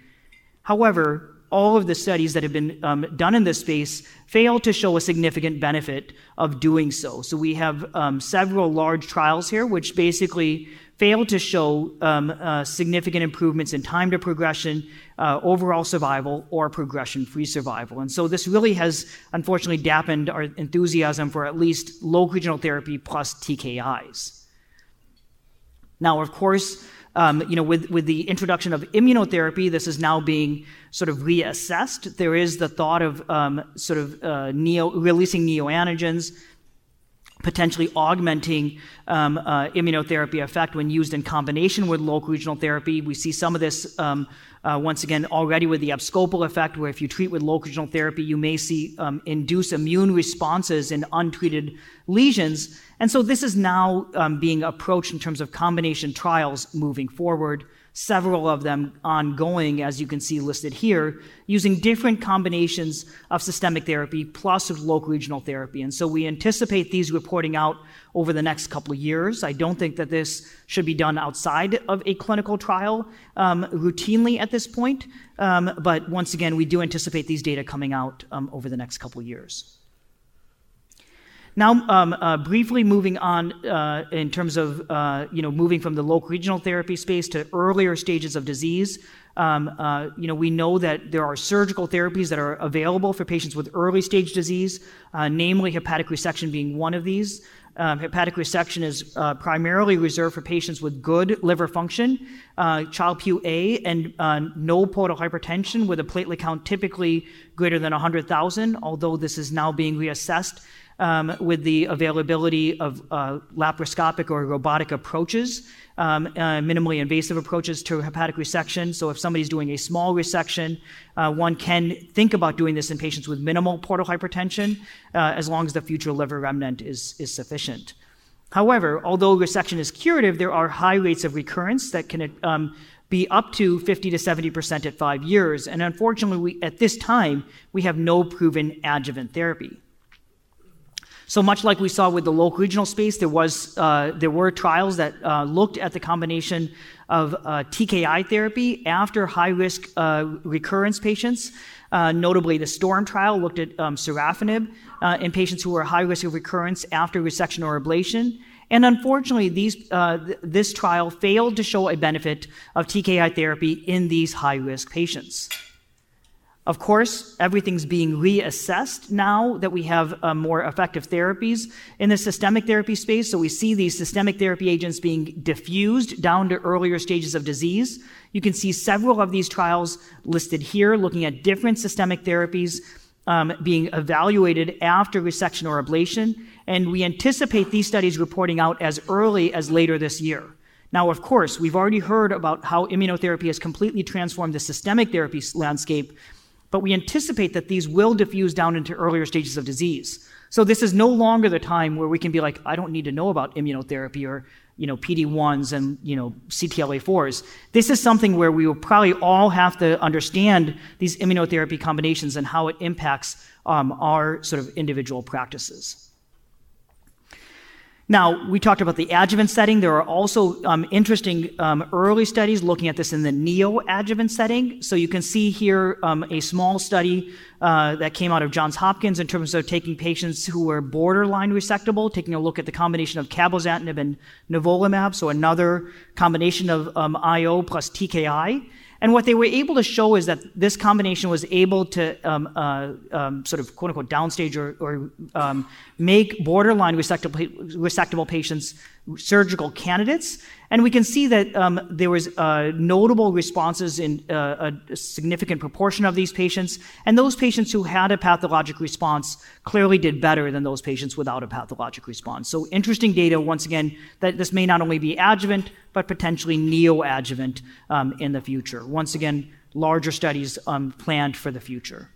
However, all of the studies that have been um, done in this space fail to show a significant benefit of doing so. So we have um, several large trials here, which basically failed to show um, uh, significant improvements in time to progression, uh, overall survival, or progression free survival. And so this really has unfortunately dampened our enthusiasm for at least local regional therapy plus TKIs. Now, of course, um, you know, with, with the introduction of immunotherapy, this is now being sort of reassessed. There is the thought of um, sort of uh, neo, releasing neoantigens, potentially augmenting um, uh, immunotherapy effect when used in combination with local regional therapy. We see some of this um, uh, once again already with the abscopal effect, where if you treat with local regional therapy, you may see um, induce immune responses in untreated lesions. And so this is now um, being approached in terms of combination trials moving forward several of them ongoing, as you can see listed here, using different combinations of systemic therapy plus local regional therapy. And so we anticipate these reporting out over the next couple of years. I don't think that this should be done outside of a clinical trial um, routinely at this point. Um, but once again, we do anticipate these data coming out um, over the next couple of years. Now, um, uh, briefly moving on uh, in terms of uh, you know moving from the local regional therapy space to earlier stages of disease. Um, uh, you know, we know that there are surgical therapies that are available for patients with early stage disease, uh, namely hepatic resection being one of these. Um, hepatic resection is uh, primarily reserved for patients with good liver function, uh, Child-Pugh A, and uh, no portal hypertension with a platelet count typically greater than 100,000, although this is now being reassessed um, with the availability of uh, laparoscopic or robotic approaches, um, uh, minimally invasive approaches to hepatic resection. So, if somebody's doing a small resection, uh, one can think about doing this in patients with minimal portal hypertension uh, as long as the future liver remnant is, is sufficient. However, although resection is curative, there are high rates of recurrence that can um, be up to 50 to 70% at five years. And unfortunately, we, at this time, we have no proven adjuvant therapy. So much like we saw with the local regional space, there was uh, there were trials that uh, looked at the combination of uh, TKI therapy after high risk uh, recurrence patients. Uh, notably, the STORM trial looked at um, sorafenib uh, in patients who were high risk of recurrence after resection or ablation. And unfortunately, these, th- this trial failed to show a benefit of TKI therapy in these high risk patients. Of course, everything's being reassessed now that we have uh, more effective therapies in the systemic therapy space. So we see these systemic therapy agents being diffused down to earlier stages of disease. You can see several of these trials listed here looking at different systemic therapies um, being evaluated after resection or ablation. And we anticipate these studies reporting out as early as later this year. Now, of course, we've already heard about how immunotherapy has completely transformed the systemic therapy landscape but we anticipate that these will diffuse down into earlier stages of disease. So this is no longer the time where we can be like, I don't need to know about immunotherapy or you know PD1s and you know CTLA4s. This is something where we will probably all have to understand these immunotherapy combinations and how it impacts um, our sort of individual practices. Now, we talked about the adjuvant setting. There are also um, interesting um, early studies looking at this in the neoadjuvant setting. So you can see here um, a small study uh, that came out of Johns Hopkins in terms of taking patients who were borderline resectable, taking a look at the combination of cabozantinib and nivolumab, so another combination of um, IO plus TKI. And what they were able to show is that this combination was able to um, uh, um, sort of quote unquote downstage or, or um, make borderline resectable, resectable patients surgical candidates. And we can see that um, there was uh, notable responses in uh, a significant proportion of these patients. And those patients who had a pathologic response clearly did better than those patients without a pathologic response. So interesting data, once again, that this may not only be adjuvant, but potentially neoadjuvant um, in the future. Once again, larger studies um, planned for the future.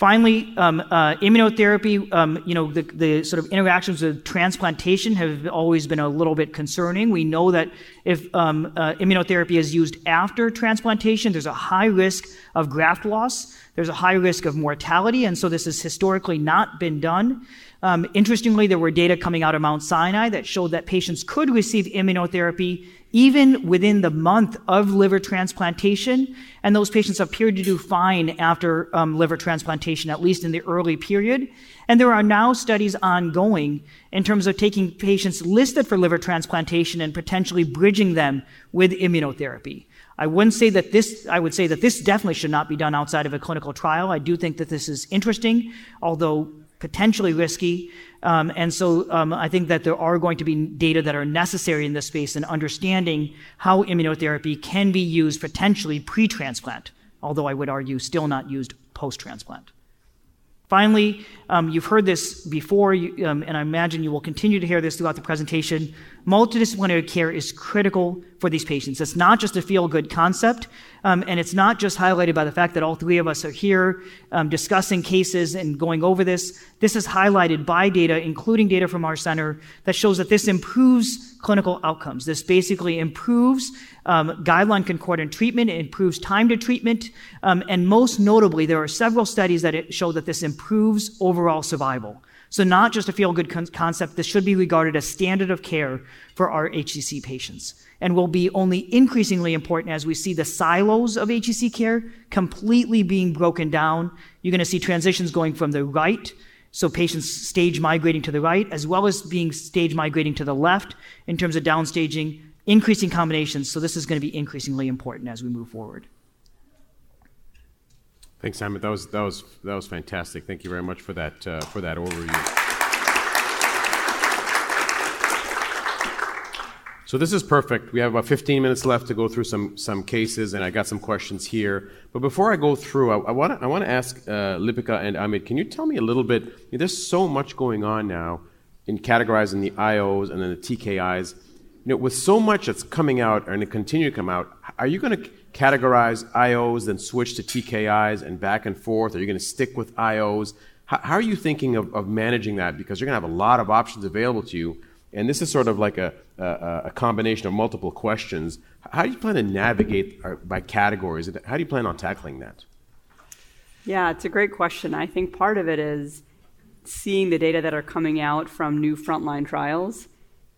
Finally, um, uh, immunotherapy, um, you know, the, the, sort of interactions with transplantation have always been a little bit concerning. We know that if um, uh, immunotherapy is used after transplantation, there's a high risk of graft loss. There's a high risk of mortality, and so this has historically not been done. Um, interestingly, there were data coming out of Mount Sinai that showed that patients could receive immunotherapy even within the month of liver transplantation, and those patients appeared to do fine after um, liver transplantation, at least in the early period. And there are now studies ongoing in terms of taking patients listed for liver transplantation and potentially bridging them with immunotherapy. I wouldn't say that this, I would say that this definitely should not be done outside of a clinical trial. I do think that this is interesting, although potentially risky. Um, and so um, I think that there are going to be data that are necessary in this space and understanding how immunotherapy can be used potentially pre transplant, although I would argue still not used post transplant. Finally, um, you've heard this before, you, um, and I imagine you will continue to hear this throughout the presentation. Multidisciplinary care is critical for these patients. It's not just a feel good concept, um, and it's not just highlighted by the fact that all three of us are here um, discussing cases and going over this. This is highlighted by data, including data from our center, that shows that this improves clinical outcomes. This basically improves um, guideline concordant treatment, it improves time to treatment, um, and most notably, there are several studies that show that this improves overall survival. So, not just a feel good con- concept, this should be regarded as standard of care for our HCC patients and will be only increasingly important as we see the silos of HCC care completely being broken down. You're going to see transitions going from the right so patients stage migrating to the right, as well as being stage migrating to the left in terms of downstaging, increasing combinations. So this is going to be increasingly important as we move forward. Thanks, Simon. That was that was that was fantastic. Thank you very much for that uh, for that overview. So this is perfect. We have about 15 minutes left to go through some some cases, and I got some questions here. But before I go through, I want I want to ask uh, Lipika and Amit. Can you tell me a little bit? there's so much going on now in categorizing the IOs and then the TKIs. You know, with so much that's coming out and it continue to come out, are you going to categorize IOs, then switch to TKIs and back and forth? Are you going to stick with IOs? How, how are you thinking of, of managing that? Because you're going to have a lot of options available to you and this is sort of like a, a, a, combination of multiple questions. How do you plan to navigate uh, by categories? How do you plan on tackling that? Yeah, it's a great question. I think part of it is seeing the data that are coming out from new frontline trials.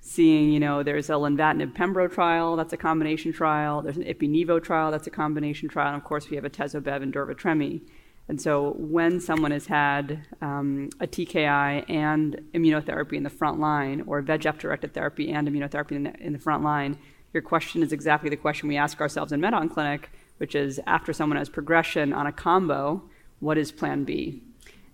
Seeing, you know, there's a lenvatinib pembro trial, that's a combination trial. There's an ipi-nivo trial, that's a combination trial. And of course, we have atezobev and durva-tremi. And so when someone has had um, a TKI and immunotherapy in the front line, or VEGF-directed therapy and immunotherapy in the, in the front line, your question is exactly the question we ask ourselves in MedOnc Clinic, which is after someone has progression on a combo, what is plan B?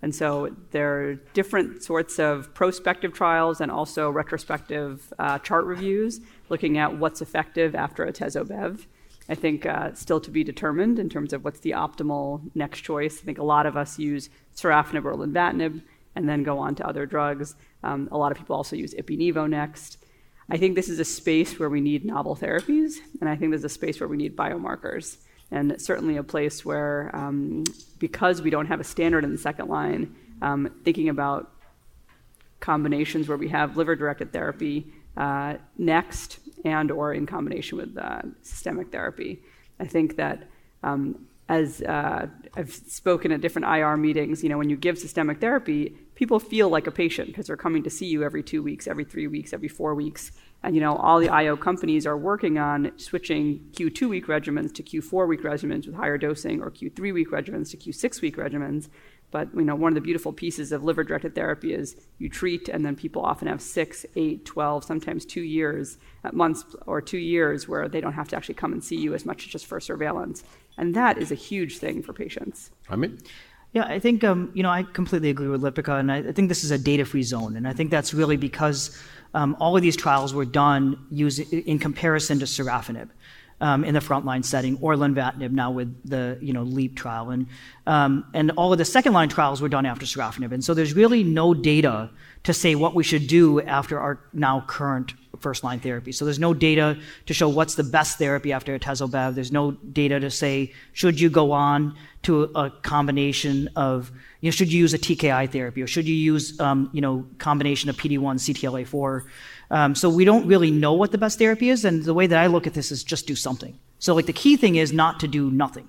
And so there are different sorts of prospective trials and also retrospective uh, chart reviews looking at what's effective after atezo-bev. I think uh, still to be determined in terms of what's the optimal next choice. I think a lot of us use sorafenib or lenvatinib and then go on to other drugs. Um, a lot of people also use ipi-nivo next. I think this is a space where we need novel therapies, and I think there's a space where we need biomarkers, and certainly a place where, um, because we don't have a standard in the second line, um, thinking about combinations where we have liver-directed therapy uh, next and or in combination with uh, systemic therapy. I think that um, as uh, I've spoken at different IR meetings, you know, when you give systemic therapy, people feel like a patient because they're coming to see you every two weeks, every three weeks, every four weeks. And you know, all the IO companies are working on switching Q2 week regimens to Q4 week regimens with higher dosing, or Q3 week regimens to Q6 week regimens. But you know, one of the beautiful pieces of liver-directed therapy is you treat, and then people often have six, eight, 12, sometimes two years, uh, months or two years where they don't have to actually come and see you as much as just for surveillance. And that is a huge thing for patients. I mean, yeah, I think um, you know I completely agree with Lipika, and I, I think this is a data-free zone, and I think that's really because um, all of these trials were done using, in comparison to sorafenib um, in the frontline setting, or lenvatinib now with the you know LEAP trial, and um, and all of the second line trials were done after sorafenib, and so there's really no data to say what we should do after our now current first line therapy. So there's no data to show what's the best therapy after atezobev. There's no data to say should you go on to a, combination of you know should you use a TKI therapy or should you use um, you know combination of PD1 CTLA4. Um, so we don't really know what the best therapy is, and the way that I look at this is just do something. So like the key thing is not to do nothing.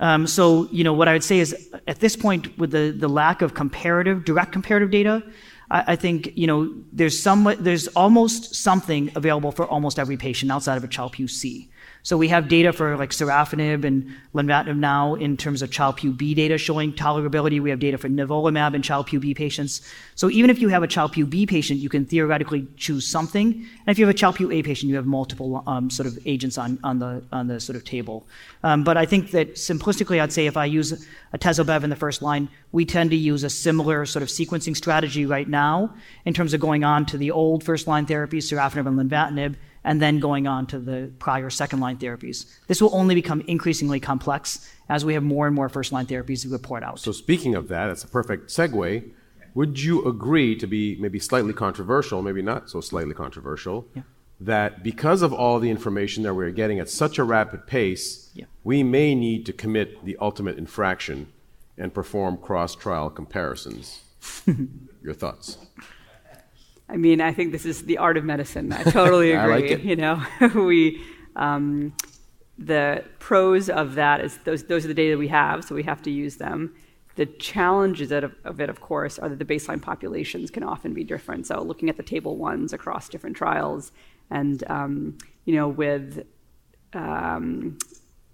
Um, so you know what I would say is at this point with the the lack of comparative direct comparative data, I, I think you know there's some there's almost something available for almost every patient outside of a Child-Pugh C. So we have data for like sorafenib and lenvatinib now in terms of Child-Pugh B data showing tolerability. We have data for nivolumab in Child-Pugh B patients. So even if you have a Child-Pugh B patient, you can theoretically choose something. And if you have a Child-Pugh A patient, you have multiple um, sort of agents on, on, the, on the sort of table. Um, but I think that simplistically, I'd say if I use atezobev in the first line, we tend to use a similar sort of sequencing strategy right now in terms of going on to the old first line therapies, sorafenib and lenvatinib, and then going on to the prior second line therapies. This will only become increasingly complex as we have more and more first line therapies to report out. So, speaking of that, that's a perfect segue. Would you agree to be maybe slightly controversial, maybe not so slightly controversial, yeah. that because of all the information that we're getting at such a rapid pace, yeah. we may need to commit the ultimate infraction and perform cross trial comparisons? Your thoughts? I mean, I think this is the art of medicine. I totally agree. I like it. You know, we um, the pros of that is those those are the data we have, so we have to use them. The challenges of, of it, of course, are that the baseline populations can often be different. So, looking at the table ones across different trials, and um, you know, with um,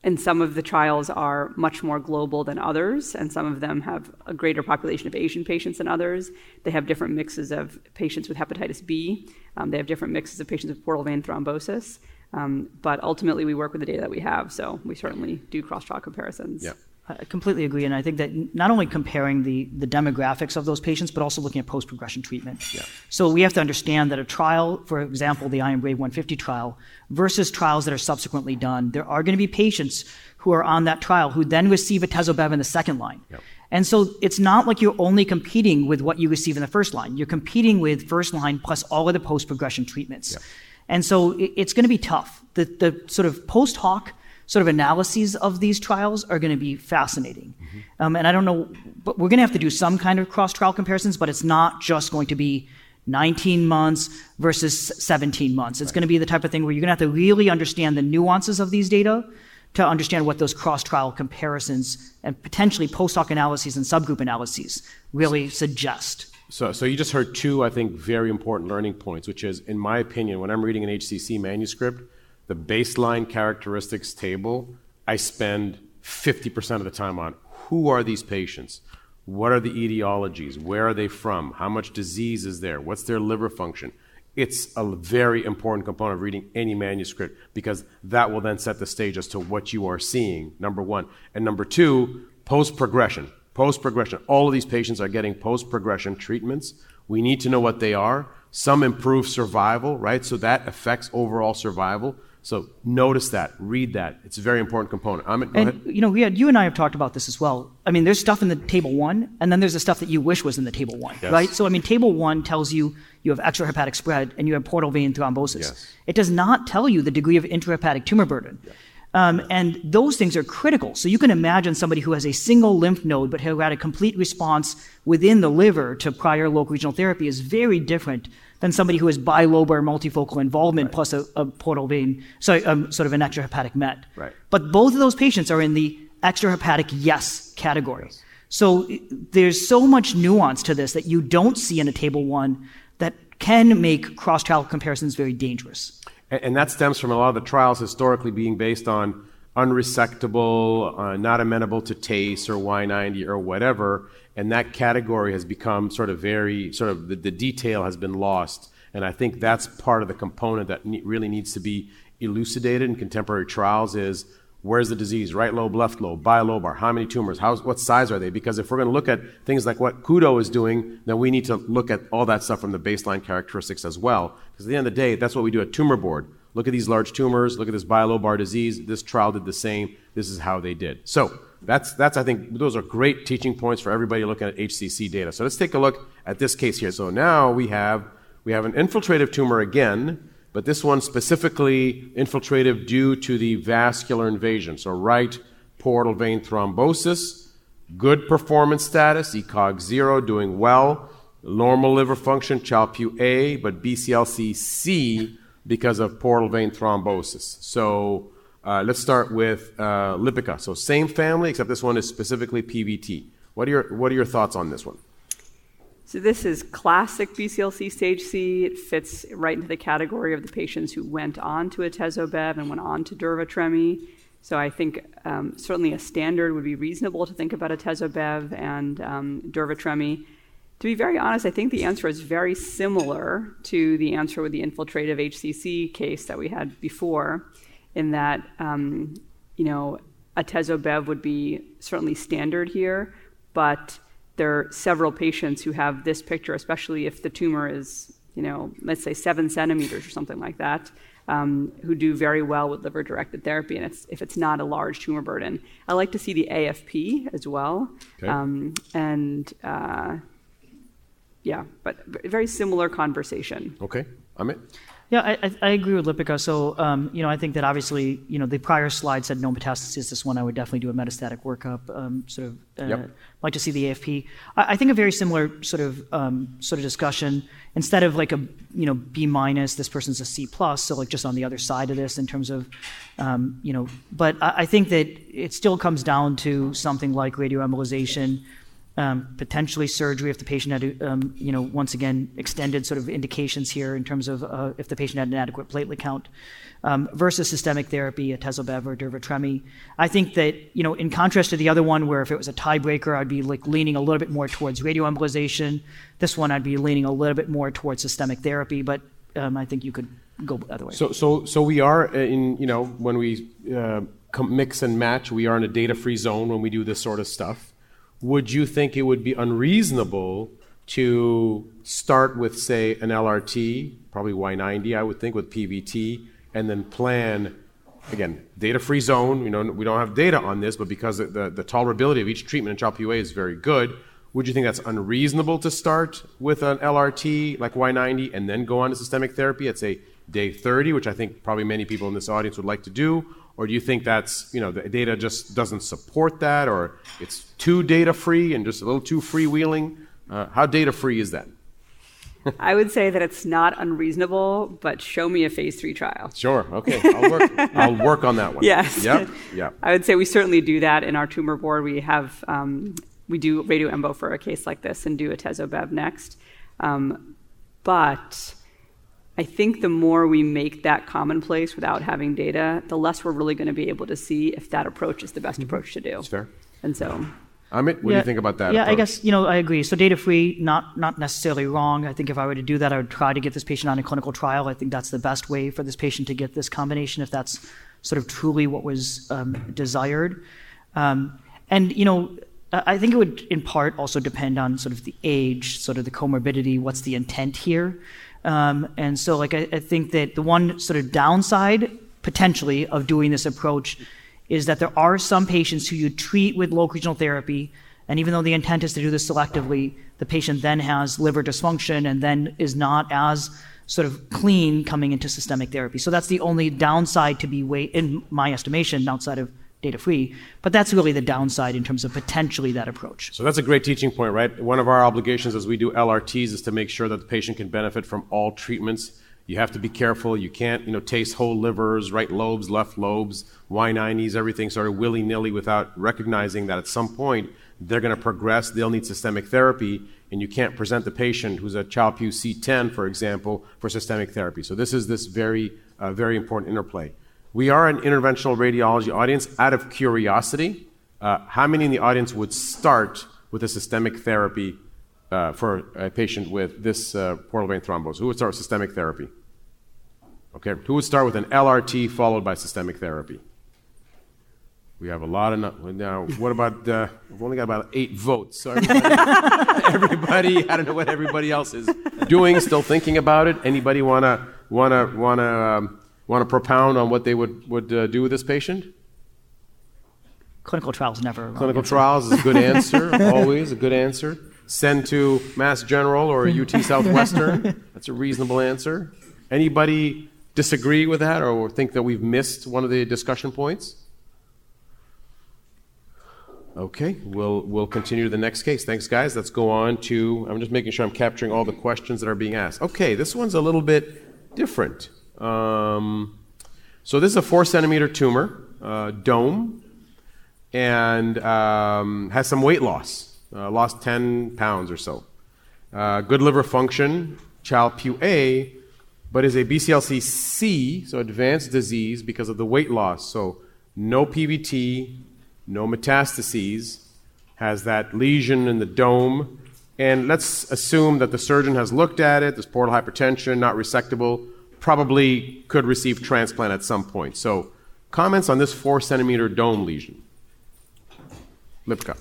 and some of the trials are much more global than others, and some of them have a greater population of Asian patients than others. They have different mixes of patients with hepatitis B. Um, they have different mixes of patients with portal vein thrombosis. Um, but ultimately, we work with the data that we have, so we certainly do cross trial comparisons. Yeah. I completely agree, and I think that not only comparing the, the demographics of those patients, but also looking at post progression treatment. Yeah. So we have to understand that a trial, for example, the IMbrave150 trial, versus trials that are subsequently done, there are going to be patients who are on that trial who then receive atezobev in the second line. Yep. And so it's not like you're only competing with what you receive in the first line. You're competing with first line plus all of the post progression treatments. Yep. And so it, it's going to be tough. The, the sort of post hoc sort of analyses of these trials are going to be fascinating. Mm-hmm. Um, and I don't know, but we're going to have to do some kind of cross trial comparisons, but it's not just going to be 19 months versus 17 months. It's Right. going to be the type of thing where you're going to have to really understand the nuances of these data to understand what those cross trial comparisons and potentially post hoc analyses and subgroup analyses really suggest. So, so you just heard two, I think, very important learning points, which is, in my opinion, when I'm reading an HCC manuscript, the baseline characteristics table, I spend 50% of the time on who are these patients? What are the etiologies? Where are they from? How much disease is there? What's their liver function? It's a very important component of reading any manuscript because that will then set the stage as to what you are seeing, number one. And number two, post progression. Post progression. All of these patients are getting post progression treatments. We need to know what they are. Some improve survival, right? So that affects overall survival. So notice that, read that. It's a very important component. Amit, And ahead. you know, we had, you and I have talked about this as well. I mean, there's stuff in the table one, and then there's the stuff that you wish was in the table one, Yes. right? So I mean, table one tells you you have extrahepatic spread and you have portal vein thrombosis. Yes. It does not tell you the degree of intrahepatic tumor burden. Um, and those things are critical. So you can imagine somebody who has a single lymph node but who had a complete response within the liver to prior local regional therapy is very different than somebody who has bilobar multifocal involvement plus a, a portal vein, sorry, um, sort of an extrahepatic met. Right. But both of those patients are in the extrahepatic yes category. So there's so much nuance to this that you don't see in a table one that can make cross trial comparisons very dangerous. And, that stems from a lot of the trials historically being based on unresectable, uh, not amenable to TACE or Y90 or whatever. And that category has become sort of very, sort of the, the detail has been lost. And I think that's part of the component that ne- really needs to be elucidated in contemporary trials is where's the disease, right lobe, left lobe, bilobar, how many tumors, how, what size are they? Because if we're going to look at things like what Kudo is doing, then we need to look at all that stuff from the baseline characteristics as well. Because at the end of the day, that's what we do at Tumor Board. Look at these large tumors, look at this bilobar disease. This trial did the same. This is how they did. So that's, that's I think, those are great teaching points for everybody looking at HCC data. So let's take a look at this case here. So now we have, we have an infiltrative tumor again, but this one specifically infiltrative due to the vascular invasion. So right portal vein thrombosis, good performance status, ECOG 0, doing well, normal liver function, Child-Pugh A, but BCLC C because of portal vein thrombosis. So uh, let's start with uh, Lipika. So same family, except this one is specifically PVT. What are your, what are your thoughts on this one? So this is classic BCLC stage C. It fits right into the category of the patients who went on to atezobev and went on to durva-tremi. So I think um, certainly a standard would be reasonable to think about atezobev and um. To be very honest, I think the answer is very similar to the answer with the infiltrative HCC case that we had before, in that um, you know atezobev would be certainly standard here, but there are several patients who have this picture, especially if the tumor is you know let's say seven centimeters or something like that um, who do very well with liver directed therapy, and it's, if it's not a large tumor burden. I like to see the AFP as well. Okay. Um, and uh, yeah, but very similar conversation. Okay. Amit? Yeah, I, I agree with Lipika. So, um, you know, I think that obviously, you know, the prior slide said no metastasis. This one, I would definitely do a metastatic workup. Um, sort of, uh, yep. like to see the AFP. I, I, think a very similar sort of um, sort of discussion. Instead of like a you know B minus, this person's a C plus. So like just on the other side of this in terms of, um, you know, but I, I think that it still comes down to something like radioembolization um, potentially surgery if the patient had, um, you know, once again, extended sort of indications here in terms of uh, if the patient had an adequate platelet count um, versus systemic therapy, a atezobev or durva-tremi. I think that, you know, in contrast to the other one where if it was a tiebreaker, I'd be like leaning a little bit more towards radioembolization. This one, I'd be leaning a little bit more towards systemic therapy, but um, I think you could go other way. So, so, so we are in, you know, when we uh, mix and match, we are in a data-free zone when we do this sort of stuff would you think it would be unreasonable to start with, say, an LRT, probably Y90, I would think, with PVT, and then plan, again, data free zone. You know, we don't have data on this, but because the, the tolerability of each treatment in PUA is very good, would you think that's unreasonable to start with an LRT like Y90 and then go on to systemic therapy at, say, day 30, which I think probably many people in this audience would like to do? Or do you think that's, you know, the data just doesn't support that, or it's too data free and just a little too freewheeling? Uh, how data free is that? I would say that it's not unreasonable, but show me a phase three trial. Sure. Okay. I'll work, I'll work on that one. Yes. Yep. Yep. I would say we certainly do that in our tumor board. We have um, we do radio embo for a case like this and do atezobev next. Um, but I think the more we make that commonplace without having data, the less we're really going to be able to see if that approach is the best mm-hmm. approach to do. That's fair. And so. Amit, what yeah, do you think about that? Yeah, approach? I guess you know I agree. So data free, not not necessarily wrong. I think if I were to do that, I would try to get this patient on a clinical trial. I think that's the best way for this patient to get this combination, if that's sort of truly what was um, desired. Um, and you know, I think it would in part also depend on sort of the age, sort of the comorbidity. What's the intent here? Um, and so, like, I, I, think that the one sort of downside potentially of doing this approach is that there are some patients who you treat with local regional therapy, and even though the intent is to do this selectively, the patient then has liver dysfunction and then is not as sort of clean coming into systemic therapy. So that's the only downside to be weighed, in my estimation, outside of data free. But that's really the downside in terms of potentially that approach. So that's a great teaching point, right? One of our obligations as we do LRTs is to make sure that the patient can benefit from all treatments. You have to be careful. You can't, you know, TACE whole livers, right lobes, left lobes, Y90s, everything sort of willy nilly without recognizing that at some point they're going to progress. They'll need systemic therapy, and you can't present the patient who's a Child-Pugh C10, for example, for systemic therapy. So this is this very, uh, very important interplay. We are an interventional radiology audience. Out of curiosity, uh, how many in the audience would start with a systemic therapy uh, for a patient with this uh, portal vein thrombosis? Who would start with systemic therapy? Okay, who would start with an LRT followed by systemic therapy? We have a lot of now. What about? Uh, we've only got about eight votes. So everybody, everybody, I don't know what everybody else is doing. Still thinking about it. Anybody wanna wanna wanna um, want to propound on what they would, would uh, do with this patient? Clinical trials never. Clinical trials is a good answer, always a good answer. Send to Mass General or UT Southwestern. That's a reasonable answer. Anybody disagree with that or think that we've missed one of the discussion points? Okay, we'll, we'll continue to the next case. Thanks, guys. Let's go on to. I'm just making sure I'm capturing all the questions that are being asked. Okay, this one's a little bit different. Um, so this is a four centimeter tumor, uh, dome, and um, has some weight loss, uh, lost 10 pounds or so. uh, good liver function, Child-Pugh A, but is a BCLC C, so advanced disease because of the weight loss. So no PVT, no metastases, has that lesion in the dome. And let's assume that the surgeon has looked at it, there's portal hypertension, not resectable, probably could receive transplant at some point. So comments on this four centimeter dome lesion? Lipika.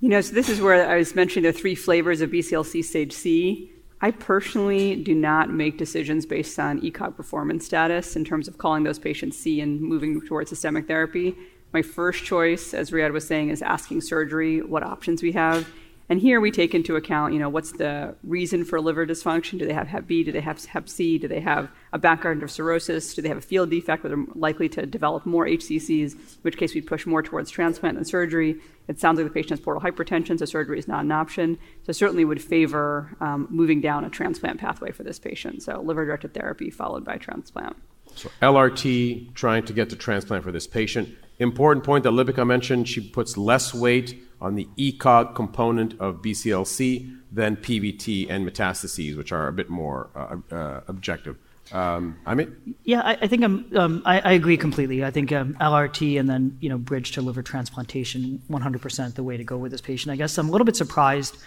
You know, so this is where I was mentioning the three flavors of BCLC stage C. I personally do not make decisions based on ECOG performance status in terms of calling those patients C and moving towards systemic therapy. My first choice, as Riad was saying, is asking surgery what options we have. And here we take into account, you know, what's the reason for liver dysfunction? Do they have Hep B? Do they have Hep C? Do they have a background of cirrhosis? Do they have a field defect where they're likely to develop more HCCs, in which case we push more towards transplant than surgery? It sounds like the patient has portal hypertension, so surgery is not an option. So certainly would favor um, moving down a transplant pathway for this patient. So liver-directed therapy followed by transplant. So LRT trying to get to transplant for this patient. Important point that Lipika mentioned, she puts less weight on the ECOG component of BCLC than PVT and metastases, which are a bit more uh, uh, objective. Um, mean, Yeah, I, I think um, I, I, agree completely. I think um, LRT and then you know bridge to liver transplantation, 100% the way to go with this patient. I guess I'm a little bit surprised,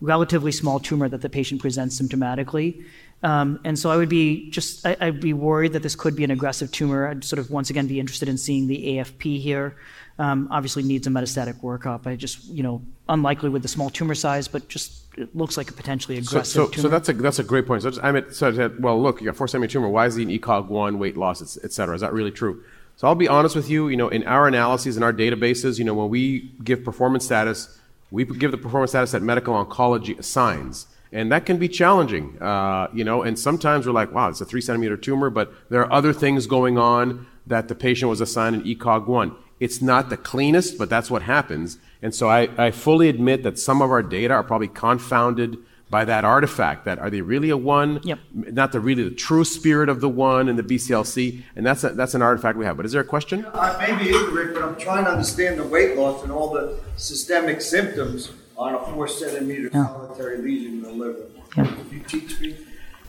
relatively small tumor that the patient presents symptomatically. Um, and so I would be just, I, would be worried that this could be an aggressive tumor. I'd sort of once again be interested in seeing the AFP here. Um, obviously needs a metastatic workup. I just, you know, unlikely with the small tumor size, but just it looks like a potentially aggressive so, so, tumor. So that's a that's a great point. So just, I mean, so well, look, you got four centimeter tumor. Why is he an ECOG one, weight loss, et cetera? Is that really true? So I'll be honest with you. You know, in our analyses in our databases, you know, when we give performance status, we give the performance status that medical oncology assigns. And that can be challenging, uh, you know, and sometimes we're like, wow, it's a three centimeter tumor, but there are other things going on that the patient was assigned an ECOG 1. It's not the cleanest, but that's what happens. And so I, I fully admit that some of our data are probably confounded by that artifact that are they really a one yep. not the really the true spirit of the one in the bclc and that's a, that's an artifact we have but is there a question yeah, i may be ignorant but i'm trying to understand the weight loss and all the systemic symptoms on a four centimeter yeah. solitary lesion in the liver yeah. Can you teach me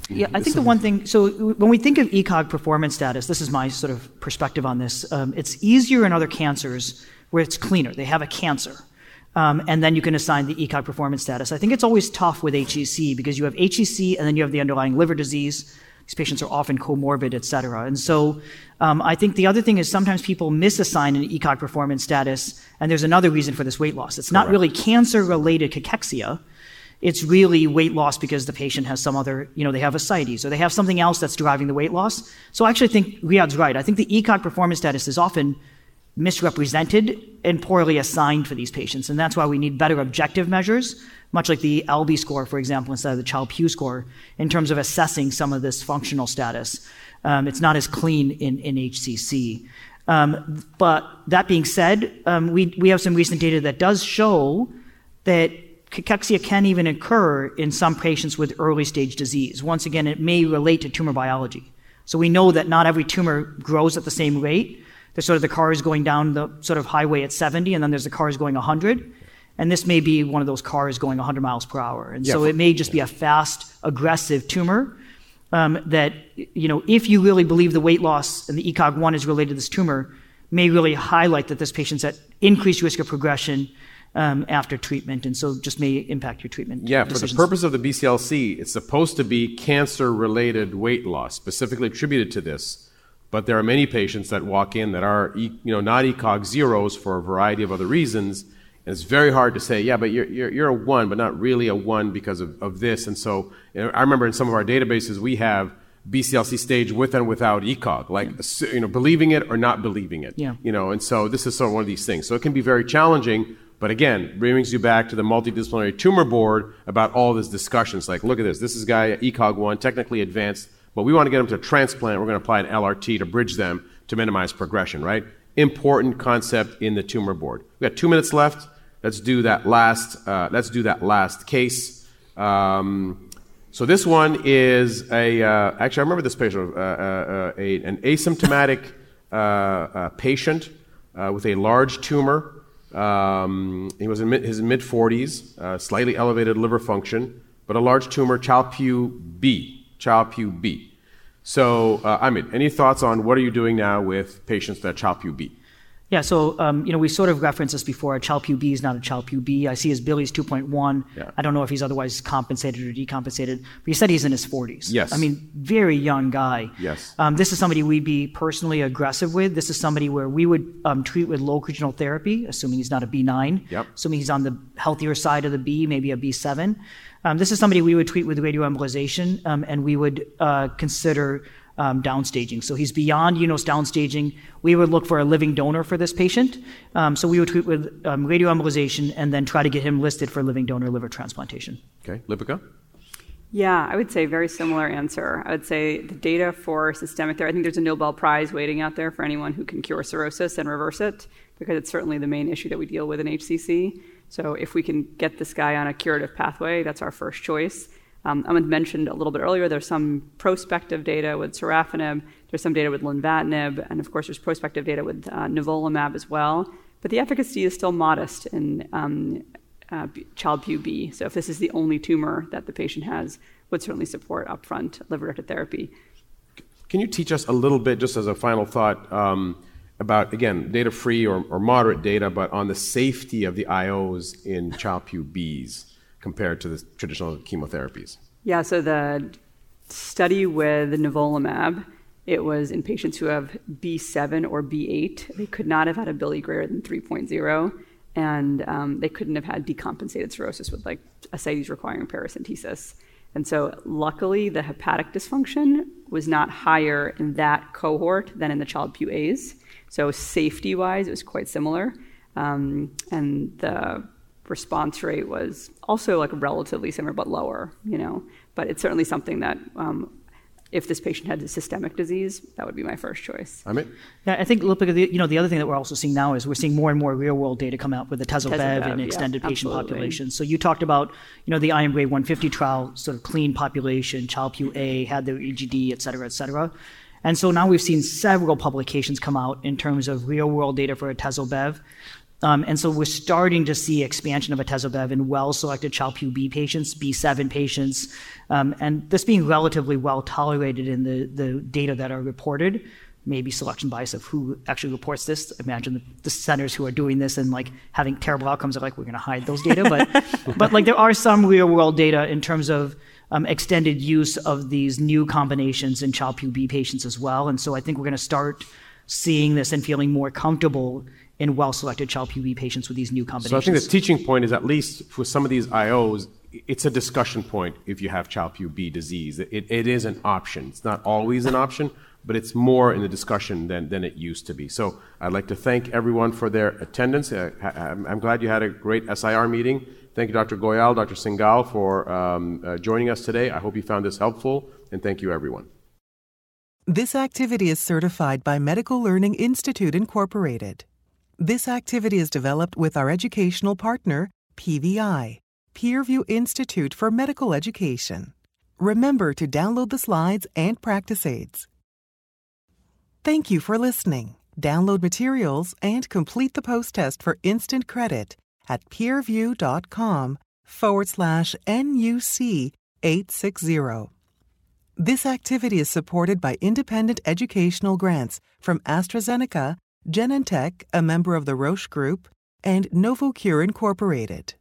yeah, I think the one thing, so when we think of ECOG performance status, this is my sort of perspective on this. Um, it's easier in other cancers where it's cleaner. They have a cancer. Um, and then you can assign the ECOG performance status. I think it's always tough with HCC because you have HCC and then you have the underlying liver disease. These patients are often comorbid, et cetera. And so um, I think the other thing is sometimes people misassign an ECOG performance status, and there's another reason for this weight loss. It's not Correct. really cancer related cachexia it's really weight loss because the patient has some other, you know, they have ascites or they have something else that's driving the weight loss. So I actually think Riad's right. I think the ECOG performance status is often misrepresented and poorly assigned for these patients. And that's why we need better objective measures, much like the ALBI score, for example, instead of the Child-Pugh score, in terms of assessing some of this functional status. Um, it's not as clean in, in HCC. Um, but that being said, um, we, we have some recent data that does show that cachexia can even occur in some patients with early stage disease. Once again, it may relate to tumor biology. So we know that not every tumor grows at the same rate. There's sort of the cars going down the sort of highway at 70, and then there's the cars going 100. And this may be one of those cars going 100 miles per hour. And yeah, so it may just be a fast, aggressive tumor um, that, you know, if you really believe the weight loss and the ECOG 1 is related to this tumor, may really highlight that this patient's at increased risk of progression um, after treatment, and so just may impact your treatment. Yeah, decisions. for the purpose of the BCLC, it's supposed to be cancer-related weight loss, specifically attributed to this. But there are many patients that walk in that are, you know, not ECOG zeros for a variety of other reasons, and it's very hard to say, yeah, but you're, you're, you're a one, but not really a one because of, of this. And so you know, I remember in some of our databases we have BCLC stage with and without ECOG, like yeah. you know, believing it or not believing it. Yeah. You know, and so this is sort of one of these things. So it can be very challenging but again, brings you back to the multidisciplinary tumor board about all this discussions. Like, look at this. This is guy ECOG one, technically advanced, but we want to get them to transplant. We're going to apply an LRT to bridge them to minimize progression. Right? Important concept in the tumor board. We got two minutes left. Let's do that last. Uh, let's do that last case. Um, so this one is a. Uh, actually, I remember this patient. Uh, uh, uh a, an asymptomatic uh, patient with a large tumor. Um, he was in mid, his mid 40s, uh, slightly elevated liver function, but a large tumor, Child-Pugh B. Child-Pugh B. So, uh, Amit, any thoughts on what are you doing now with patients that Child-Pugh B? Yeah, so um, you know we sort of referenced this before. A Child-Pugh B is not a Child-Pugh B. I see his bili's 2.1. Yeah. I don't know if he's otherwise compensated or decompensated, but he said he's in his 40s. Yes. I mean, very young guy. Yes. Um, this is somebody we'd be personally aggressive with. This is somebody where we would um, treat with local regional therapy, assuming he's not a B9. Yep. Assuming he's on the healthier side of the B, maybe a B7. Um, this is somebody we would treat with radioembolization, um, and we would uh, consider um, downstaging. So he's beyond UNOS downstaging. We would look for a living donor for this patient. Um, so we would treat with um, radioembolization and then try to get him listed for living donor liver transplantation. Okay, Lipika? Yeah, I would say very similar answer. I would say the data for systemic therapy, I think there's a Nobel Prize waiting out there for anyone who can cure cirrhosis and reverse it, because it's certainly the main issue that we deal with in HCC. So if we can get this guy on a curative pathway, that's our first choice. Um, mentioned a little bit earlier, there's some prospective data with sorafenib, there's some data with lenvatinib, and of course there's prospective data with uh, nivolumab as well. But the efficacy is still modest in um, uh, Child-Pugh B. So if this is the only tumor that the patient has, would certainly support upfront liver-directed therapy. Can you teach us a little bit, just as a final thought, um, about, again, data-free or, or moderate data, but on the safety of the IOs in Child-Pugh Bs compared to the traditional chemotherapies? Yeah, so the study with nivolumab, it was in patients who have B7 or B8. They could not have had a bili greater than 3.0, and um, they couldn't have had decompensated cirrhosis with like ascites requiring paracentesis. And so, luckily, the hepatic dysfunction was not higher in that cohort than in the Child-Pugh A's. So, safety-wise, it was quite similar, um, and the response rate was also like relatively similar but lower. You know, but it's certainly something that um, if this patient had a systemic disease, that would be my first choice. Amit? Yeah, I think look, you know the other thing that we're also seeing now is we're seeing more and more real world data come out with the tezobev Tezobev, and yeah, extended patient absolutely. populations. So you talked about you know the IMbrave150 trial, sort of clean population, Child-Pugh A had their EGD, et cetera, et cetera. And so now we've seen several publications come out in terms of real world data for atezobev. Um, and so we're starting to see expansion of atezobev in well-selected Child-Pugh patients, B7 patients, um, and this being relatively well tolerated in the, the data that are reported. Maybe selection bias of who actually reports this. Imagine the, the centers who are doing this and like having terrible outcomes are like, we're going to hide those data. But, but like there are some real-world data in terms of um, extended use of these new combinations in Child-Pugh patients as well. And so I think we're going to start seeing this and feeling more comfortable in well-selected Child-Pugh patients with these new combinations. So I think the teaching point is at least for some of these IOs, it's a discussion point if you have Child-Pugh B disease. It, it is an option. It's not always an option, but it's more in the discussion than, than it used to be. So I'd like to thank everyone for their attendance. Uh, I'm I'm glad you had a great SIR meeting. Thank you, Dr. Goyal, Dr. Singal, for um, uh, joining us today. I hope you found this helpful, and thank you, everyone. This activity is certified by Medical Learning Institute, Incorporated. This activity is developed with our educational partner, PVI, PeerView Institute for Medical Education. Remember to download the slides and practice aids. Thank you for listening. Download materials and complete the post test for instant credit at peerview.com forward slash NUC 860. This activity is supported by independent educational grants from AstraZeneca, Genentech, a member of the Roche Group, and Novocure Incorporated.